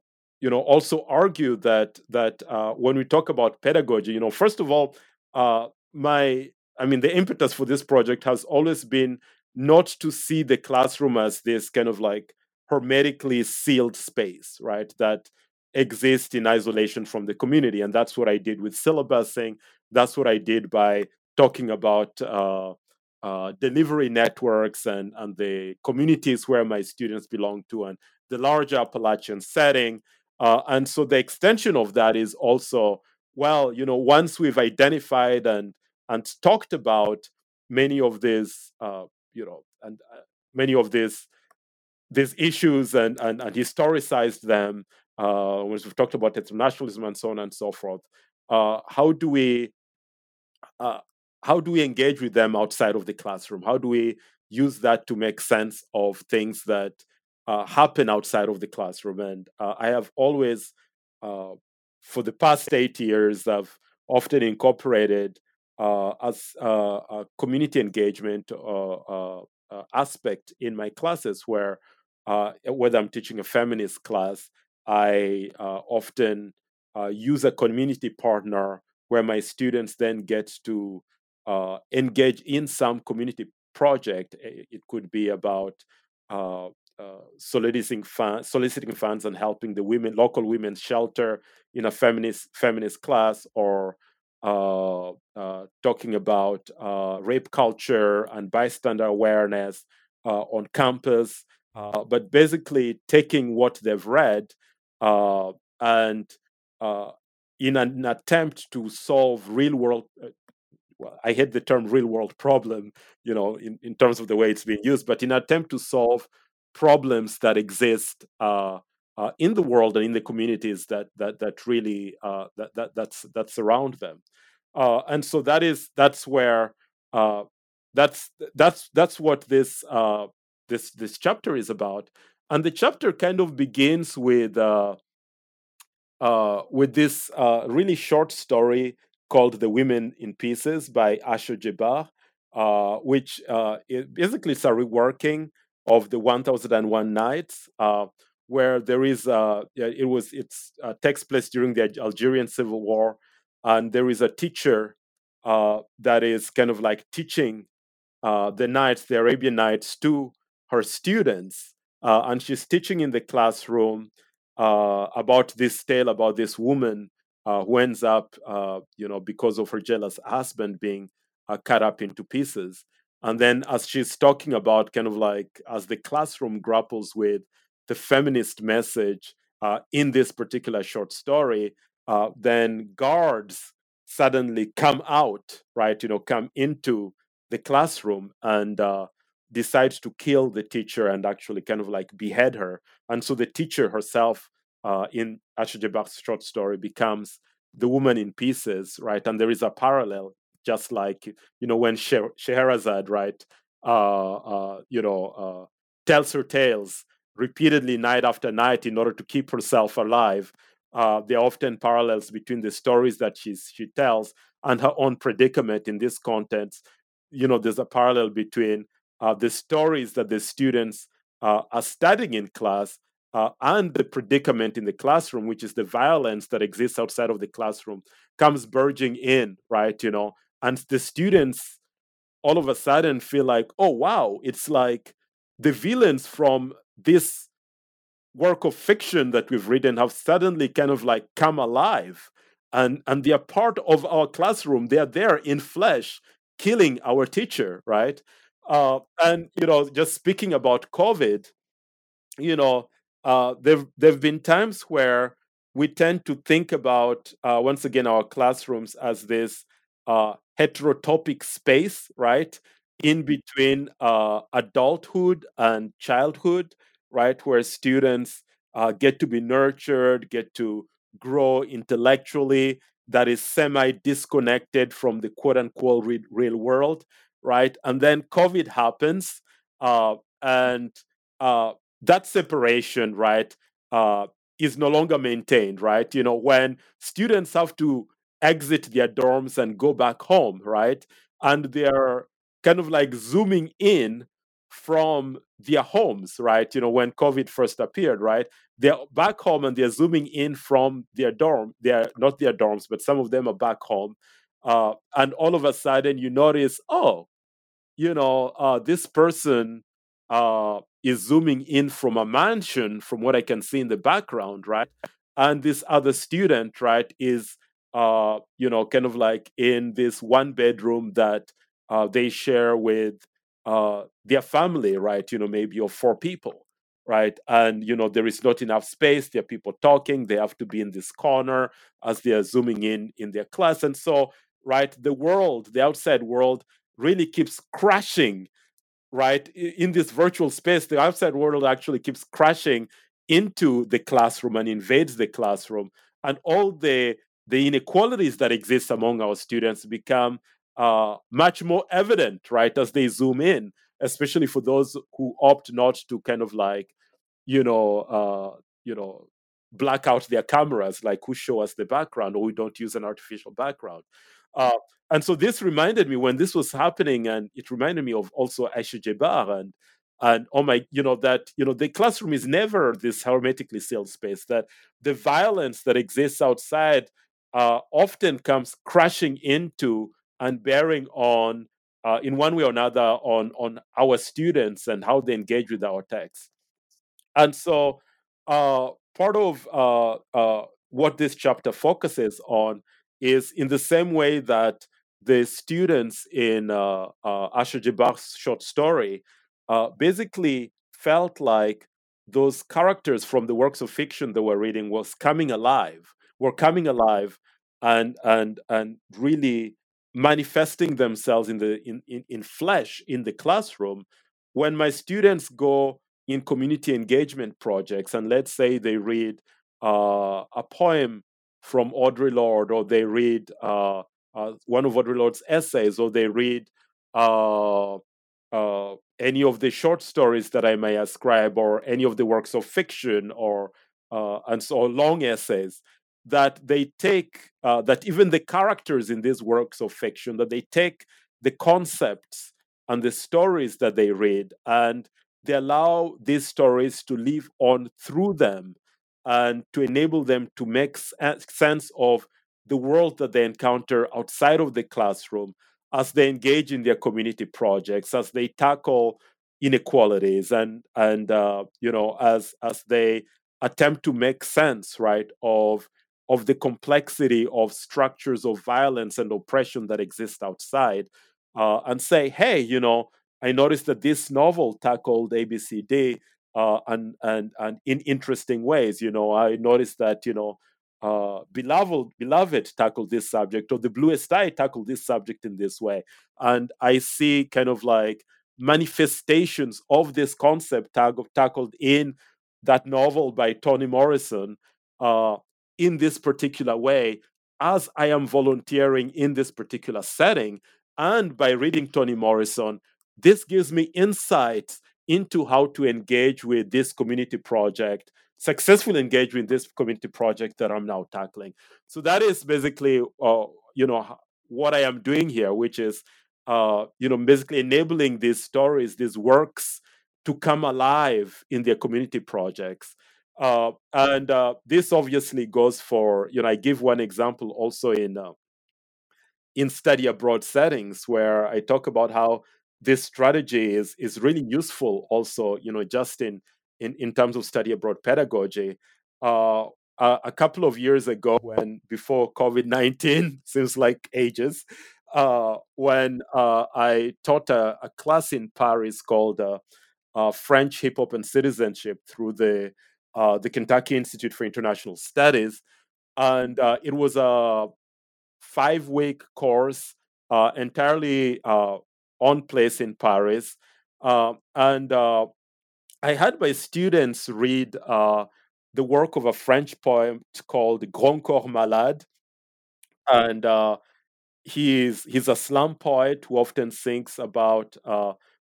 you know also argue that that uh, when we talk about pedagogy you know first of all uh, my i mean the impetus for this project has always been not to see the classroom as this kind of like hermetically sealed space right? That exists in isolation from the community and that's what i did with syllabusing that's what i did by talking about uh, uh, delivery networks and, and the communities where my students belong to and the larger Appalachian setting uh, and so the extension of that is also, well, you know, once we've identified and and talked about many of these, uh, you know, and uh, many of these these issues and and, and historicized them, uh, we've talked about internationalism and so on and so forth, uh, how do we uh, how do we engage with them outside of the classroom? How do we use that to make sense of things that uh, happen outside of the classroom? And uh, I have always, uh, for the past eight years, I've often incorporated uh, as a community engagement aspect in my classes, where whether I'm teaching a feminist class, I often use a community partner where my students then get to uh, engage in some community project. It could be about uh, uh, soliciting, fun- soliciting funds and helping the women, local women's shelter in a feminist feminist class, or uh, uh, talking about uh, rape culture and bystander awareness on campus. but basically, taking what they've read and in an attempt to solve real world well, I hate the term real world problem, you know, in, in terms of the way it's being used, but in an attempt to solve problems that exist uh, uh, in the world and in the communities that that that really uh, that, that that's that surround them, uh, and so that is that's where uh, that's that's that's what this uh, this this chapter is about, and the chapter kind of begins with with this really short story called The Women in Pieces by Assia Djebar, uh, which uh, it basically is a reworking of the 1001 Nights, uh, where there is, uh, it was, it's uh, takes place during the Algerian Civil War, and there is a teacher uh, that is kind of like teaching the Nights, the Arabian Nights, to her students. And she's teaching in the classroom about this tale about this woman uh, who ends up, uh, you know, because of her jealous husband being uh, cut up into pieces. And then, as she's talking about, kind of like as the classroom grapples with the feminist message uh, in this particular short story, uh, then guards suddenly come out, right? You know, come into the classroom and uh, decides to kill the teacher and actually kind of like behead her. And so the teacher herself uh, in Assia Djebar's short story becomes the woman in pieces, right? And there is a parallel, just like you know when Scheherazade, right, uh, uh, you know, uh, tells her tales repeatedly night after night in order to keep herself alive. Uh, there are often parallels between the stories that she's, she tells and her own predicament in this context. You know, there's a parallel between uh, the stories that the students are studying in class uh, and the predicament in the classroom, which is the violence that exists outside of the classroom, comes burging in, right? You know, and the students all of a sudden feel like, oh, wow, it's like the villains from this work of fiction that we've written have suddenly kind of like come alive. And and they are part of our classroom. They are there in flesh killing our teacher right uh, and you know just speaking about covid you know uh, there there've been times where we tend to think about uh, once again our classrooms as this uh, heterotopic space, right, in between uh, adulthood and childhood, right, where students uh, get to be nurtured, get to grow intellectually, that is semi disconnected from the quote unquote real world, right, and then COVID happens, uh, and that separation, right, uh, is no longer maintained, right? You know, when students have to exit their dorms and go back home, right, and they're kind of like zooming in from their homes, right? You know, when COVID first appeared, right? They're back home and they're zooming in from their dorm. They're not their dorms, but some of them are back home. Uh, and all of a sudden you notice, oh, you know, uh, this person uh, is zooming in from a mansion, from what I can see in the background, right? And this other student, right, is uh, you know, kind of like in this one bedroom that uh, they share with uh, their family, right? You know, maybe of four people, right? And you know, there is not enough space. There are people talking. They have to be in this corner as they are zooming in in their class, and so right, the world, the outside world, really keeps crashing right in this virtual space the outside world actually keeps crashing into the classroom and invades the classroom and all the the inequalities that exist among our students become uh, much more evident, right, as they zoom in, especially for those who opt not to kind of like, you know, uh, you know, black out their cameras, like who show us the background, or we don't use an artificial background. Uh, and so this reminded me when this was happening, and it reminded me of also Assia Djebar and and oh my, you know that you know the classroom is never this hermetically sealed space. That the violence that exists outside uh, often comes crashing into and bearing on, uh, in one way or another, on on our students and how they engage with our text. And so, uh, part of uh, uh, what this chapter focuses on is in the same way that the students in uh, uh, Assia Djebar's short story uh, basically felt like those characters from the works of fiction they were reading was coming alive, were coming alive and and and really manifesting themselves in the in, in, in flesh in the classroom. When my students go in community engagement projects and let's say they read uh, a poem from audre lorde or they read uh, uh, one of audre lorde's essays or they read uh, uh, any of the short stories that i may ascribe or any of the works of fiction or uh, and so long essays that they take that even the characters in these works of fiction that they take the concepts and the stories that they read and they allow these stories to live on through them and to enable them to make sense of the world that they encounter outside of the classroom as they engage in their community projects as they tackle inequalities and and uh, you know as as they attempt to make sense right of of the complexity of structures of violence and oppression that exist outside uh, and say, hey, you know, I noticed that this novel tackled ABCD uh, and, and, and in interesting ways. You know, I noticed that, you know, uh, Beloved, Beloved tackled this subject, or The Bluest Eye tackled this subject in this way. And I see kind of like manifestations of this concept tackled in that novel by Toni Morrison uh, in this particular way as I am volunteering in this particular setting. And by reading Toni Morrison, this gives me insights into how to engage with this community project, successfully engage with this community project that I'm now tackling. So that is basically, uh, you know, what I am doing here, which is, uh, you know, basically enabling these stories, these works to come alive in their community projects. Uh, and uh, this obviously goes for, you know, I give one example also in uh, in study abroad settings where I talk about how this strategy is is really useful also, you know, just in in, in terms of study abroad pedagogy. Uh, a, a couple of years ago, when before COVID nineteen seems like ages, uh, when uh, I taught a, a, class in Paris called uh, uh, French Hip Hop and Citizenship through the uh, the Kentucky Institute for International Studies, and it was a five week course entirely on place in Paris. Uh, and uh, I had my students read the work of a French poet called Grand Corps Malade. And he's, he's a slum poet who often thinks about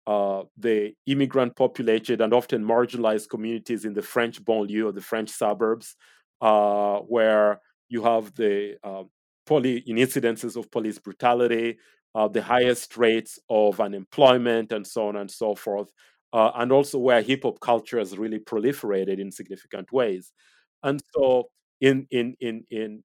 uh, the immigrant populated and often marginalized communities in the French banlieue or the French suburbs, uh, where you have the uh, poly in incidences of police brutality, uh, the highest rates of unemployment, and so on and so forth, uh, and also where hip hop culture has really proliferated in significant ways. And so, in in in in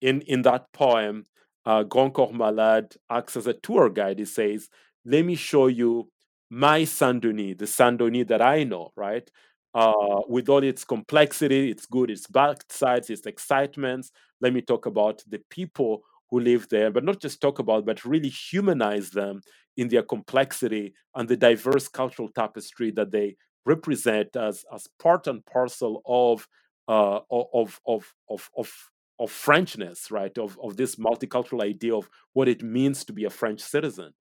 in in that poem, uh, Grand Corps Malade acts as a tour guide. He says, "Let me show you my Saint Denis, the Saint Denis that I know, right? Uh, with all its complexity, its good, its bad sides, its excitements. Let me talk about the people who live there, but not just talk about, but really humanize them in their complexity and the diverse cultural tapestry that they represent as as part and parcel of uh, of, of of of of Frenchness, right? Of of this multicultural idea of what it means to be a French citizen.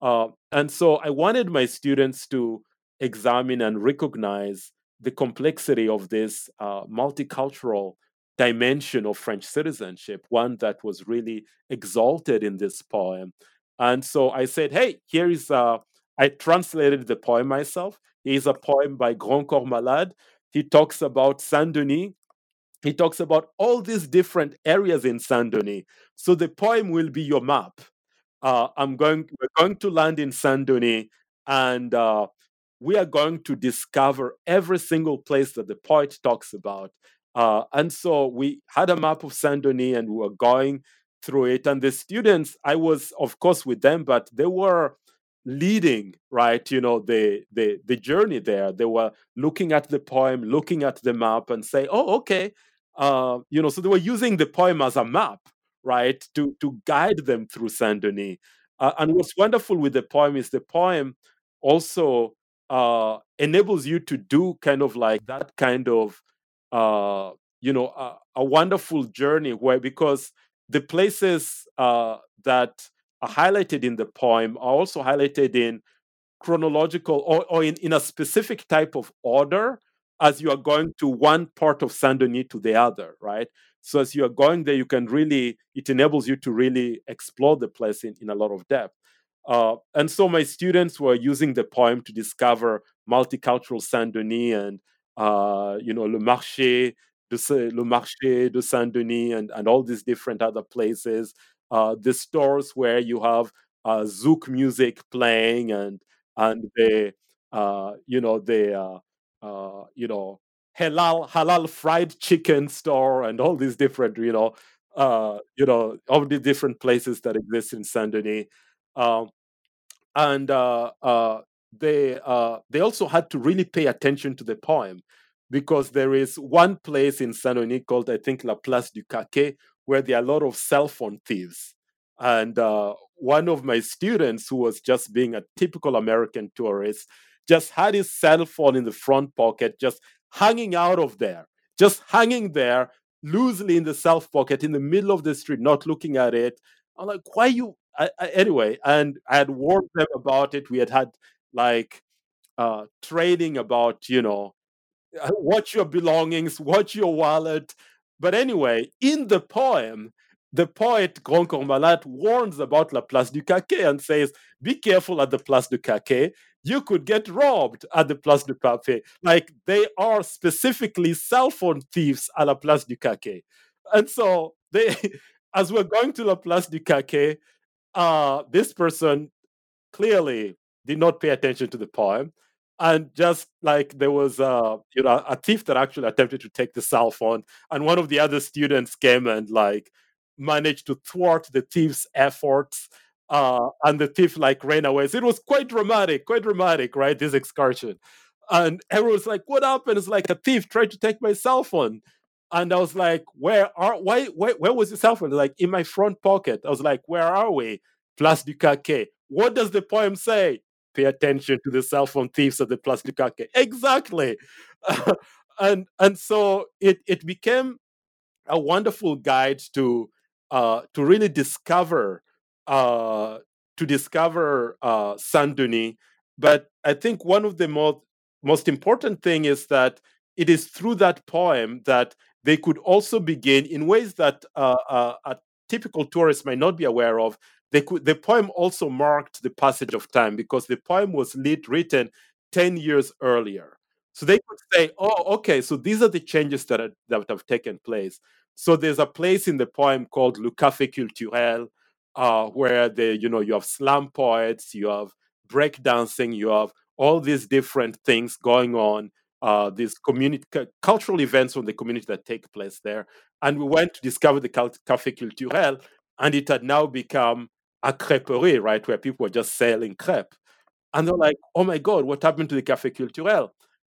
Uh, and so I wanted my students to examine and recognize the complexity of this uh, multicultural dimension of French citizenship, one that was really exalted in this poem. And so I said, hey, here is, uh, I translated the poem myself. Here's a poem by Grand Corps Malade. He talks about Saint Denis. He talks about all these different areas in Saint Denis. So the poem will be your map. Uh, I'm going, we're going to land in Saint Denis, and uh, we are going to discover every single place that the poet talks about. Uh, and so we had a map of Saint Denis and we were going through it. And the students, I was, of course, with them, but they were leading right you know the the the journey there. They were looking at the poem looking at the map and say oh okay. Uh you know so they were using the poem as a map right to to guide them through saint denis uh, and what's wonderful with the poem is the poem also uh enables you to do kind of like that kind of uh you know a, a wonderful journey where because the places uh that are highlighted in the poem are also highlighted in chronological or, or in, in a specific type of order as you are going to one part of Saint Denis to the other, right? So as you are going there, you can really, it enables you to really explore the place in, in a lot of depth. Uh, and so my students were using the poem to discover multicultural Saint Denis and, uh, you know, Le Marché, de, Le Marché de Saint Denis and, and all these different other places uh, the stores where you have uh, Zouk music playing and and the uh, you know the uh, uh, you know halal halal fried chicken store and all these different you know uh, you know all the different places that exist in Saint Denis, um, and they uh, they also had to really pay attention to the poem because there is one place in Saint Denis called I think La Place du Caquet where there are a lot of cell phone thieves. And uh, one of my students, who was just being a typical American tourist, just had his cell phone in the front pocket, just hanging out of there, just hanging there loosely in the self pocket in the middle of the street, not looking at it. I'm like, why you? I, I, anyway, and I had warned them about it. We had had like uh, training about, you know, uh, watch your belongings, watch your wallet, but anyway, in the poem, the poet Grand Corps Malade warns about La Place du Caquet and says, Be careful at the Place du Caquet. You could get robbed at the Place du Caquet. Like they are specifically cell phone thieves at La Place du Caquet. And so they, as we're going to La Place du Caquet, uh, this person clearly did not pay attention to the poem. And just like there was uh you know a thief that actually attempted to take the cell phone and one of the other students came and like managed to thwart the thief's efforts uh and the thief like ran away. So it was quite dramatic quite dramatic right this excursion. And everyone's like what happened? It's like a thief tried to take my cell phone. And i was like where are why where, where was your cell phone? Like in my front pocket. I was like where are we? Place du caquet. What does the poem say pay attention to the cell phone thieves at the Place du. Exactly. and and so it it became a wonderful guide to uh, to really discover uh, to discover uh, Saint Denis. But I think one of the most most important thing is that it is through that poem that they could also begin in ways that uh, uh, a typical tourist might not be aware of the poem also marked the passage of time because the poem was lit, written 10 years earlier. So they could say, oh, okay, so these are the changes that, are, that have taken place. So there's a place in the poem called Le Café Culturel, uh, where the, you know, you have slam poets, you have breakdancing, you have all these different things going on, uh, these community cultural events from the community that take place there. And we went to discover the Café Culturel, and it had now become a creperie, right, where people were just selling crepe. And they're like, oh my God, what happened to the Café Culturel?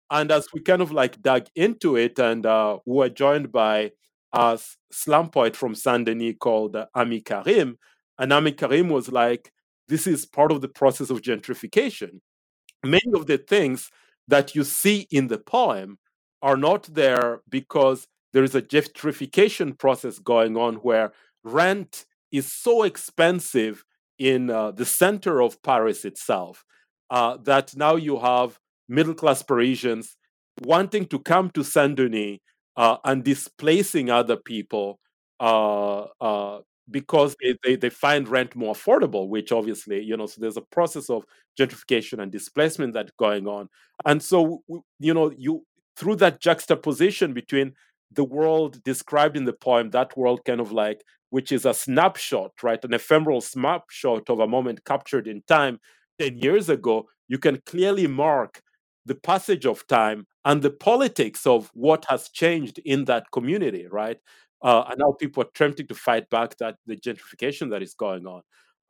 And as we kind of like dug into it, and uh, we were joined by a slam poet from Saint Denis called uh, Ami Karim. And Ami Karim was like, this is part of the process of gentrification. Many of the things that you see in the poem are not there because there is a gentrification process going on where rent is so expensive in uh, the center of Paris itself uh, that now you have middle class Parisians wanting to come to Saint Denis uh, and displacing other people uh, uh, because they, they, they, find rent more affordable, which obviously, you know, so there's a process of gentrification and displacement that's going on. And so, you know, you through that juxtaposition between the world described in the poem, that world kind of like, which is a snapshot, right? An ephemeral snapshot of a moment captured in time 10 years ago, you can clearly mark the passage of time and the politics of what has changed in that community, right? Uh, and now people are attempting to fight back that the gentrification that is going on.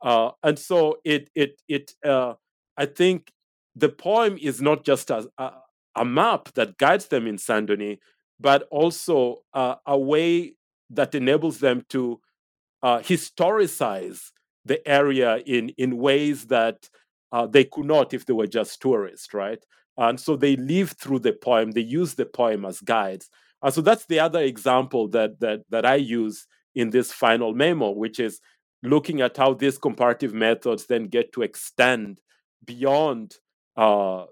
Uh, and so it it it uh, I think the poem is not just a, a, a map that guides them in Saint Denis, but also a way that enables them to uh, historicize the area in in ways that uh, they could not if they were just tourists, right? And so they live through the poem. They use the poem as guides. And so that's the other example that that that I use in this final memo, which is looking at how these comparative methods then get to extend beyond uh,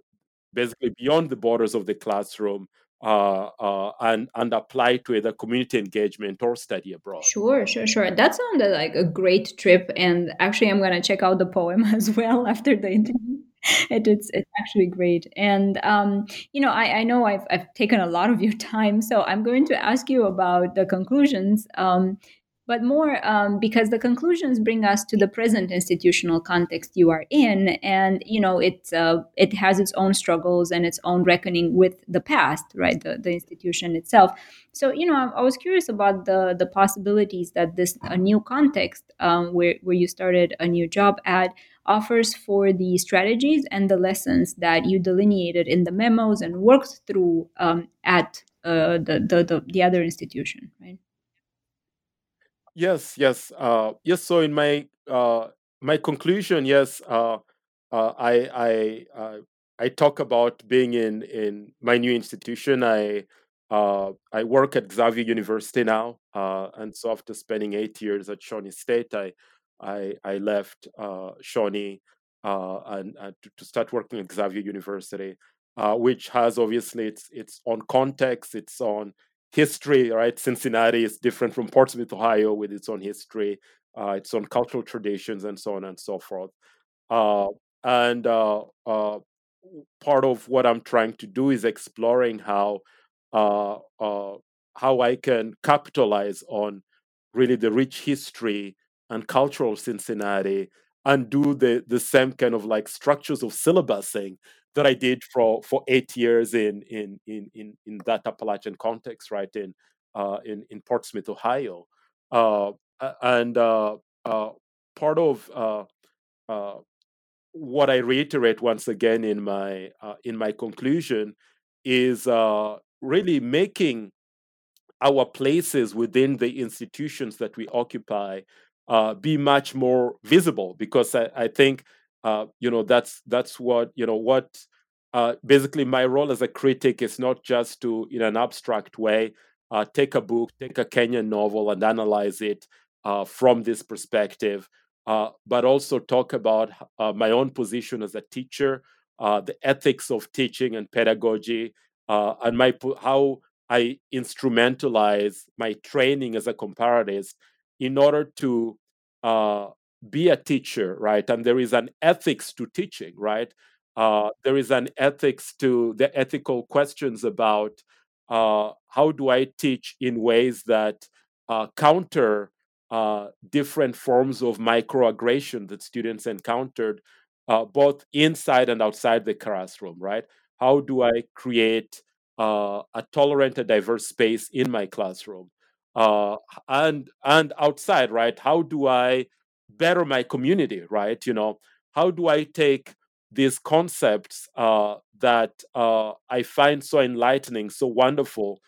basically beyond the borders of the classroom uh, uh, and and apply to either community engagement or study abroad. Sure, sure, sure. That sounded like a great trip, and actually, I'm to check out the poem as well after the interview. it, it's it's actually great. And um, you know, I, I know I've I've taken a lot of your time, so I'm going to ask you about the conclusions. Um, but more um, because the conclusions bring us to the present institutional context you are in, and you know it uh, it has its own struggles and its own reckoning with the past, right? The the institution itself. So you know, I, I was curious about the the possibilities that this a new context um, where where you started a new job at offers for the strategies and the lessons that you delineated in the memos and worked through um, at uh, the, the, the, the other institution, right? Yes, yes, uh, yes. So in my uh, my conclusion, yes, uh, uh I I uh, I talk about being in in my new institution. I uh, I work at Xavier University now, and so after spending eight years at Shawnee State, I I I left uh, Shawnee uh, and, and to, to, start working at Xavier University, uh, which has obviously its its own context, its own history. Right, Cincinnati is different from Portsmouth, Ohio, with its own history, uh, its own cultural traditions, and so on and so forth. Uh, and uh, part of what I'm trying to do is exploring how how I can capitalize on really the rich history and cultural Cincinnati and do the the same kind of like structures of syllabusing that I did for for eight years in in in in, in that Appalachian context, right in uh, in in Portsmouth, Ohio, uh, and uh, uh, part of uh, uh, what I reiterate once again in my in my conclusion is really making our places within the institutions that we occupy be much more visible because I, I think uh, you know that's that's what you know what uh, basically my role as a critic is not just to in an abstract way uh, take a book take a kenyan novel and analyze it uh, from this perspective uh, but also talk about my own position as a teacher the ethics of teaching and pedagogy and my how i instrumentalize my training as a comparatist in order to uh, be a teacher, right? And there is an ethics to teaching, right? Uh, there is an ethics to the ethical questions about uh, how do I teach in ways that uh, counter uh, different forms of microaggression that students encountered, uh, both inside and outside the classroom, right? How do I create uh, a tolerant and diverse space in my classroom? and and outside right how do i better my community right? You know how do i take these concepts uh, that uh, i find so enlightening so wonderful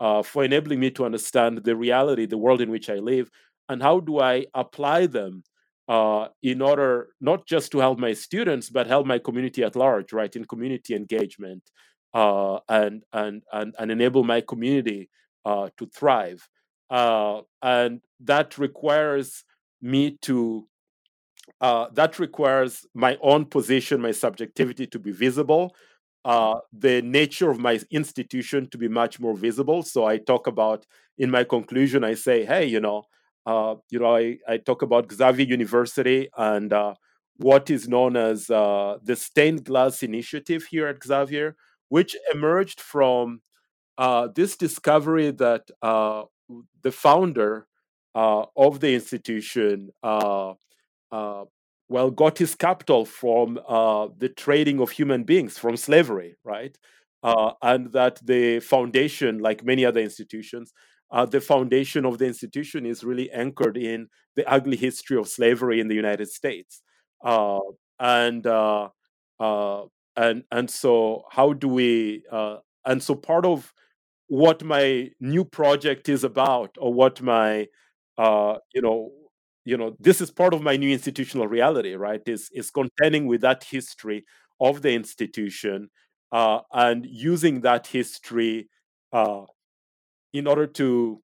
uh, for enabling me to understand the reality the world in which i live and how do i apply them uh, in order not just to help my students but help my community at large right? In community engagement uh, and, and and and enable my community to thrive. Uh, and that requires me to uh, that requires my own position my subjectivity to be visible uh, the nature of my institution to be much more visible. So i talk about in my conclusion i say hey you know uh, you know, I, I talk about Xavier University and uh, what is known as uh, the Stained Glass Initiative here at Xavier, which emerged from uh, this discovery that the founder uh, of the institution, well, got his capital from the trading of human beings, from slavery, right? and that the foundation, like many other institutions, uh, the foundation of the institution is really anchored in the ugly history of slavery in the United States. Uh, and uh, uh and and so how do we uh, and so part of what my new project is about or what my uh, you know you know this is part of my new institutional reality right is is contending with that history of the institution and using that history in order to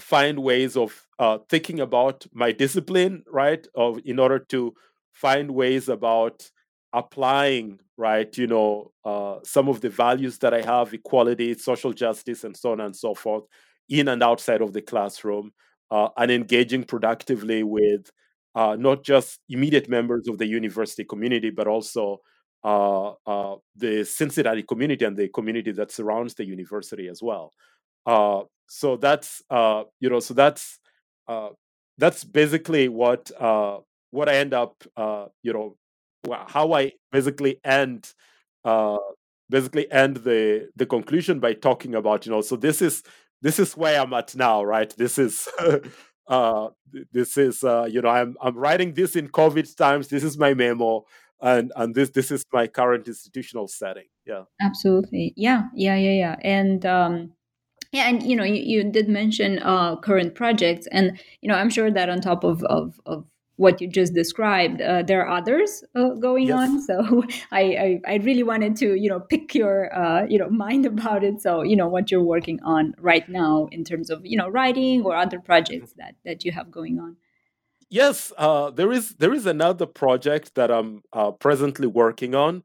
find ways of uh, thinking about my discipline, right? Of in order to find ways about applying, right? You know, uh, some of the values that I have: equality, social justice, and so on and so forth, in and outside of the classroom, uh, and engaging productively with uh, not just immediate members of the university community, but also uh, uh, the Cincinnati community and the community that surrounds the university as well. Uh, so that's uh, you know, so that's that's basically what what I end up you know how I basically end uh, basically end the the conclusion by talking about you know so this is this is where I'm at now right? This is uh this is uh you know I'm I'm writing this in COVID times this is my memo and and this this is my current institutional setting yeah. Absolutely. Yeah yeah yeah yeah. And um yeah, and you know, you, you did mention uh, current projects, and you know, I'm sure that on top of of, of what you just described, uh, there are others uh, going yes. on. So I, I, I really wanted to you know pick your uh, you know mind about it. So you know what you're working on right now in terms of you know writing or other projects that that you have going on. Yes, uh, there is there is another project that I'm uh, presently working on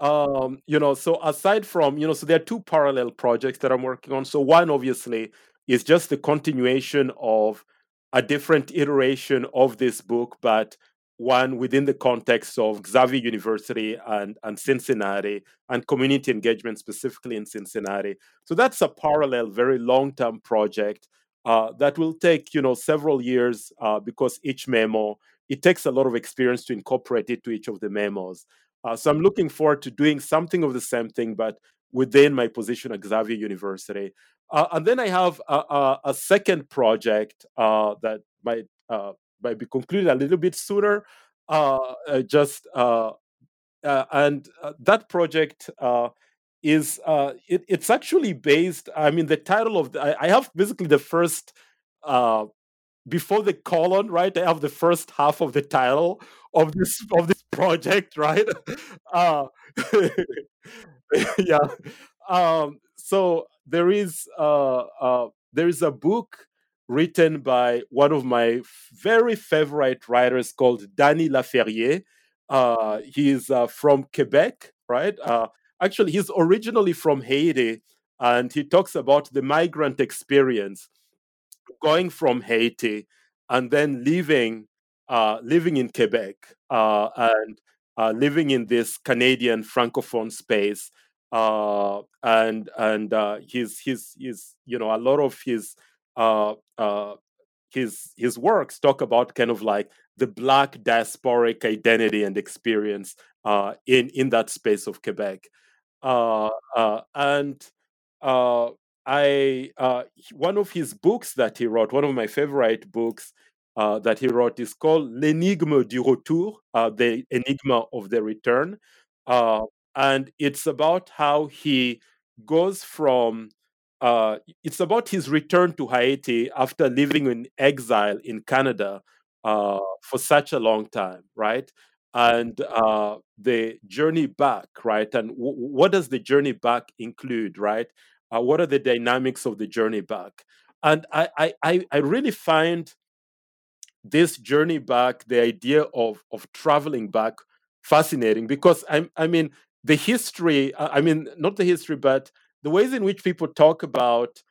um you know so aside from you know so there are two parallel projects that i'm working on so one obviously is just the continuation of a different iteration of this book but one within the context of xavier university and and cincinnati and community engagement specifically in cincinnati. So that's a parallel very long term project uh, that will take you know several years uh, because each memo it takes a lot of experience to incorporate it to each of the memos. Uh, so I'm looking forward to doing something of the same thing, but within my position at Xavier University. Uh, and then I have a, a, a second project uh, that might uh, might be concluded a little bit sooner. Uh, uh, just and that project is it, it's actually based. I mean, the title of the, I, I have basically the first before the colon, right? I have the first half of the title of this of this project, right? Yeah. Um, so there is uh, uh, there is a book written by one of my very favorite writers called Dany Laferrière. Uh, he's uh, from Quebec, right? Uh, actually, he's originally from Haiti, and he talks about the migrant experience going from Haiti and then leaving uh, living in Quebec uh, and uh, living in this Canadian francophone space. Uh, and and uh, his his his you know a lot of his uh, his his works talk about kind of like the black diasporic identity and experience in in that space of Quebec. and I uh, one of his books that he wrote, one of my favorite books uh, that he wrote, is called L'énigme du retour, uh, the enigma of the return, uh, and it's about how he goes from. Uh, it's about his return to Haiti after living in exile in Canada uh, for such a long time, right? And the journey back, right? And w- what does the journey back include, right? Uh, what are the dynamics of the journey back? And I, I, I really find this journey back, the idea of of traveling back, fascinating because I, I mean the history. I mean not the history, but the ways in which people talk about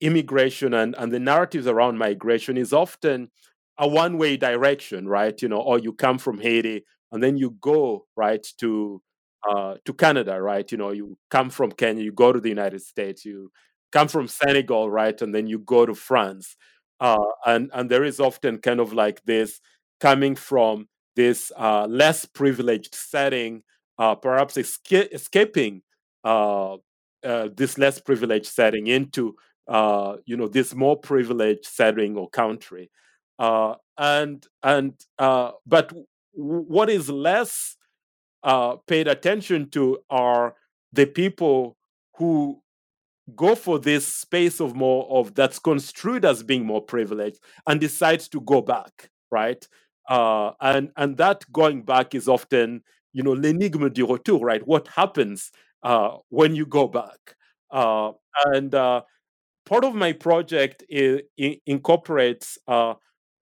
immigration and, and the narratives around migration is often a one way direction, right? You know, or you come from Haiti and then you go right to uh, to Canada, right? You know, you come from Kenya, you go to the United States, you come from Senegal, right, and then you go to France, uh, and and there is often kind of like this coming from this uh, less privileged setting, uh, perhaps esca- escaping uh, uh, this less privileged setting into you know this more privileged setting or country, and and but what is less uh, paid attention to are the people who go for this space of more of that's construed as being more privileged and decides to go back right? Uh, and and that going back is often you know l'énigme du retour right what happens uh, when you go back uh, and uh, part of my project is, incorporates uh,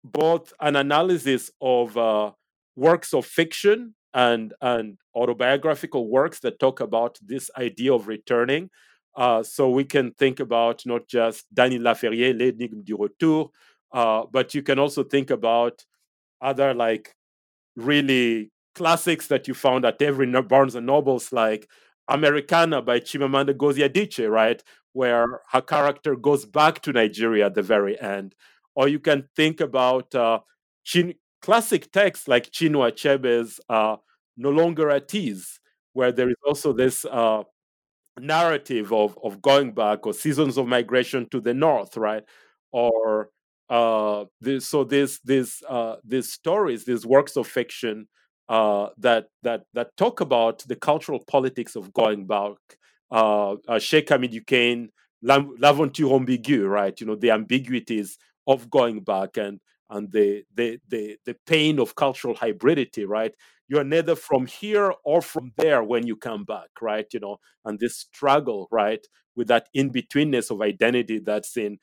both an analysis of uh, works of fiction and and autobiographical works that talk about this idea of returning. Uh, so we can think about not just Dany Laferrière, L'énigme du retour, but you can also think about other like really classics that you found at every Barnes and Nobles, like Americana by Chimamanda Ngozi Adichie, right, where her character goes back to Nigeria at the very end. Or you can think about uh, Chin- classic texts like Chinua Achebe's uh, no longer at ease, where there is also this uh, narrative of, of going back or seasons of migration to the north, right? Or uh, this, so this this uh, these stories, these works of fiction uh, that that that talk about the cultural politics of going back. Uh, uh, Hamidou Kane, L'aventure ambiguë, right? You know the ambiguities of going back and and the the the the pain of cultural hybridity, right? you're neither from here or from there when you come back, right? You know, and this struggle, right, with that in betweenness of identity that's in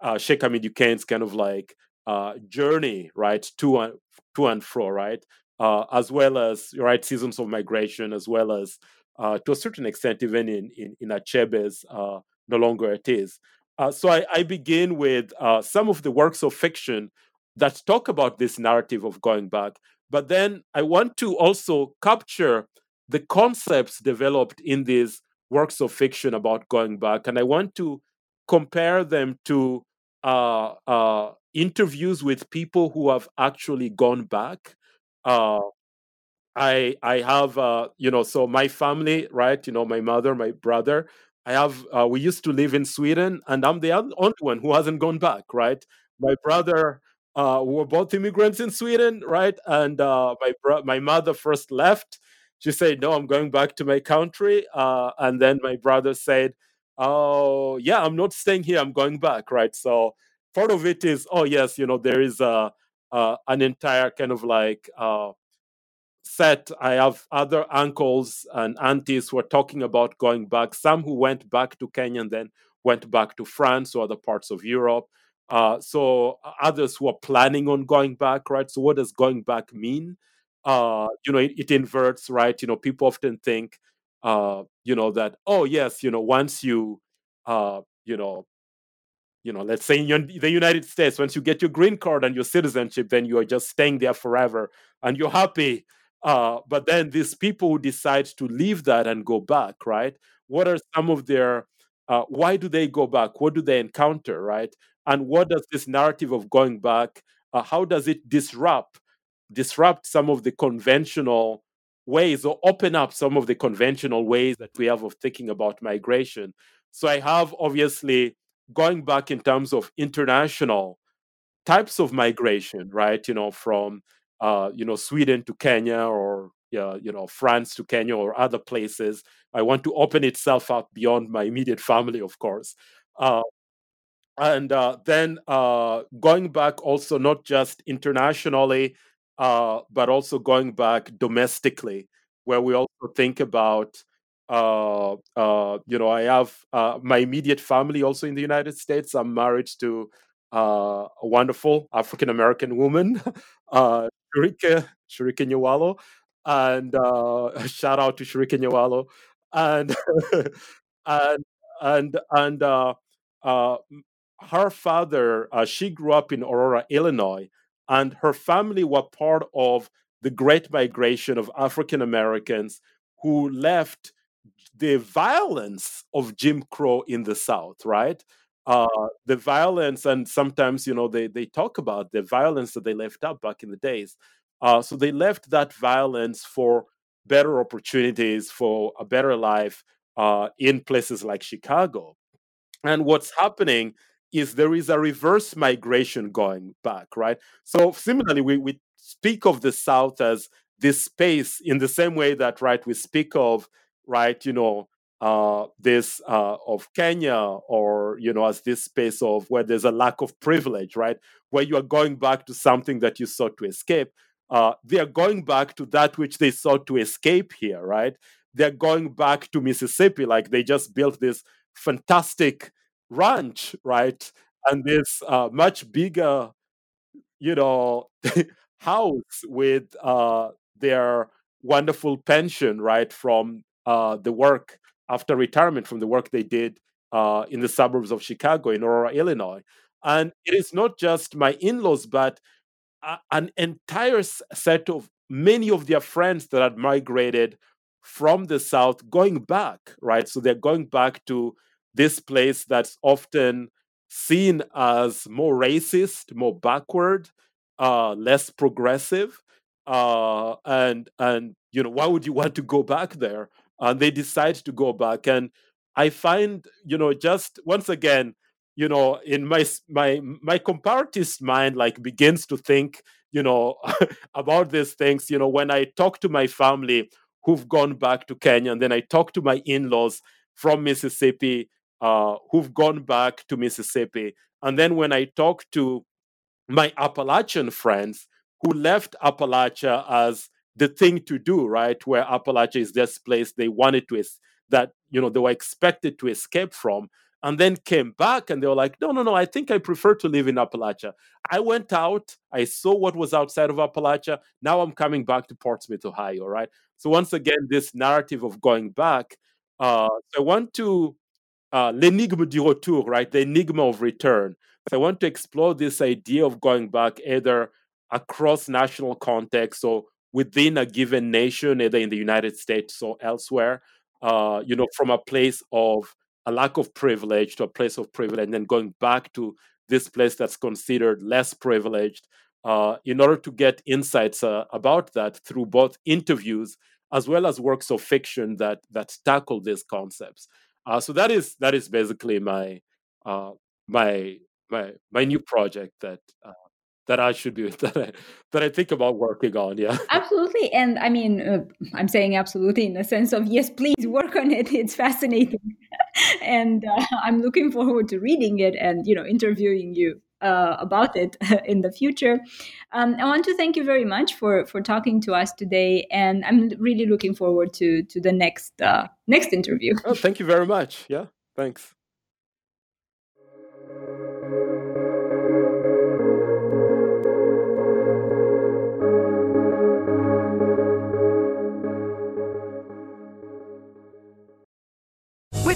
uh, Hamidou Kane's kind of like uh, journey, right, to and to and fro, right, uh, as well as right seasons of migration, as well as uh, to a certain extent, even in in, in Achebe's uh, no longer at ease. Uh, so I, I, begin with uh, some of the works of fiction that talk about this narrative of going back, but then I want to also capture the concepts developed in these works of fiction about going back, and I want to compare them to uh, uh, interviews with people who have actually gone back. Uh, I I have uh, you know so my family right you know my mother my brother I have uh, we used to live in Sweden and I'm the only one who hasn't gone back right my brother uh, we were both immigrants in Sweden, right? And uh, my bro- my mother first left. She said, "No, I'm going back to my country." Uh, and then my brother said, "Oh, yeah, I'm not staying here. I'm going back." Right. So part of it is, oh yes, you know, there is a an entire kind of like uh, set. I have other uncles and aunties who are talking about going back. Some who went back to Kenya and then went back to France or other parts of Europe. Uh, so others who are planning on going back, right? So what does going back mean? Uh, you know, it, it inverts, right? You know, people often think, uh, you know, that oh yes, you know, once you, uh, you know, you know, let's say in the United States, once you get your green card and your citizenship, then you are just staying there forever and you're happy. Uh, but then these people who decide to leave that and go back, right? What are some of their uh, why do they go back? What do they encounter, right? And what does this narrative of going back? Uh, how does it disrupt disrupt some of the conventional ways or open up some of the conventional ways that we have of thinking about migration? So I have obviously going back in terms of international types of migration, right? You know, from uh, you know Sweden to Kenya or uh, you know France to Kenya or other places. I want to open itself up beyond my immediate family, of course. Uh, and uh, then uh, going back also not just internationally, uh, but also going back domestically, where we also think about. Uh, uh, you know, I have my immediate family also in the United States. I'm married to a wonderful African American woman, uh, Shirika Nyawalo, and uh, shout out to Shirika Nyawalo, and and and and uh, uh, her father, uh, she grew up in Aurora, Illinois, and her family were part of the great migration of African Americans who left the violence of Jim Crow in the South, right? Uh, the violence, and sometimes, you know, they, they talk about the violence that they left out back in the days. Uh, so they left that violence for better opportunities, for a better life uh, in places like Chicago. And what's happening is there is a reverse migration going back, right? So similarly, we, we speak of the South as this space in the same way that, right, we speak of, right, you know, uh, this uh, of Kenya or, you know, as this space of where there's a lack of privilege, right? Where you are going back to something that you sought to escape. Uh, they are going back to that which they sought to escape here, right? They're going back to Mississippi, like they just built this fantastic ranch, right? And this uh, much bigger, you know, house with uh, their wonderful pension, right, from uh, the work after retirement from the work they did uh, in the suburbs of Chicago, in Aurora, Illinois. And it is not just my in laws, but a- an entire set of many of their friends that had migrated from the South going back, right? So they're going back to this place that's often seen as more racist, more backward, uh, less progressive, uh, and and you know why would you want to go back there? And they decide to go back, and I find you know just once again, you know, in my my my comparatist mind like begins to think you know about these things. You know, when I talk to my family who've gone back to Kenya, and then I talk to my in-laws from Mississippi uh, who've gone back to Mississippi. And then when I talk to my Appalachian friends who left Appalachia as the thing to do, right? Where Appalachia is this place they wanted to, es- that, you know, they were expected to escape from, and then came back and they were like, no, no, no, I think I prefer to live in Appalachia. I went out, I saw what was outside of Appalachia. Now I'm coming back to Portsmouth, Ohio, right? So once again, this narrative of going back. Uh, I want to uh, l'énigme du retour, right? The enigma of return. So I want to explore this idea of going back either across national context or within a given nation, either in the United States or elsewhere. Uh, you know, from a place of a lack of privilege to a place of privilege, and then going back to this place that's considered less privileged, uh, in order to get insights uh, about that through both interviews as well as works of fiction that that tackle these concepts. Uh, so that is that is basically my uh, my my my new project that uh, that I should be that I, that I think about working on. Yeah, absolutely. And I mean, uh, I'm saying absolutely in the sense of yes, please work on it. It's fascinating, and uh, I'm looking forward to reading it and you know interviewing you. Uh, about it in the future. Um, I want to thank you very much for for talking to us today, and I'm really looking forward to to the next uh, next interview. Oh, thank you very much. Yeah, thanks.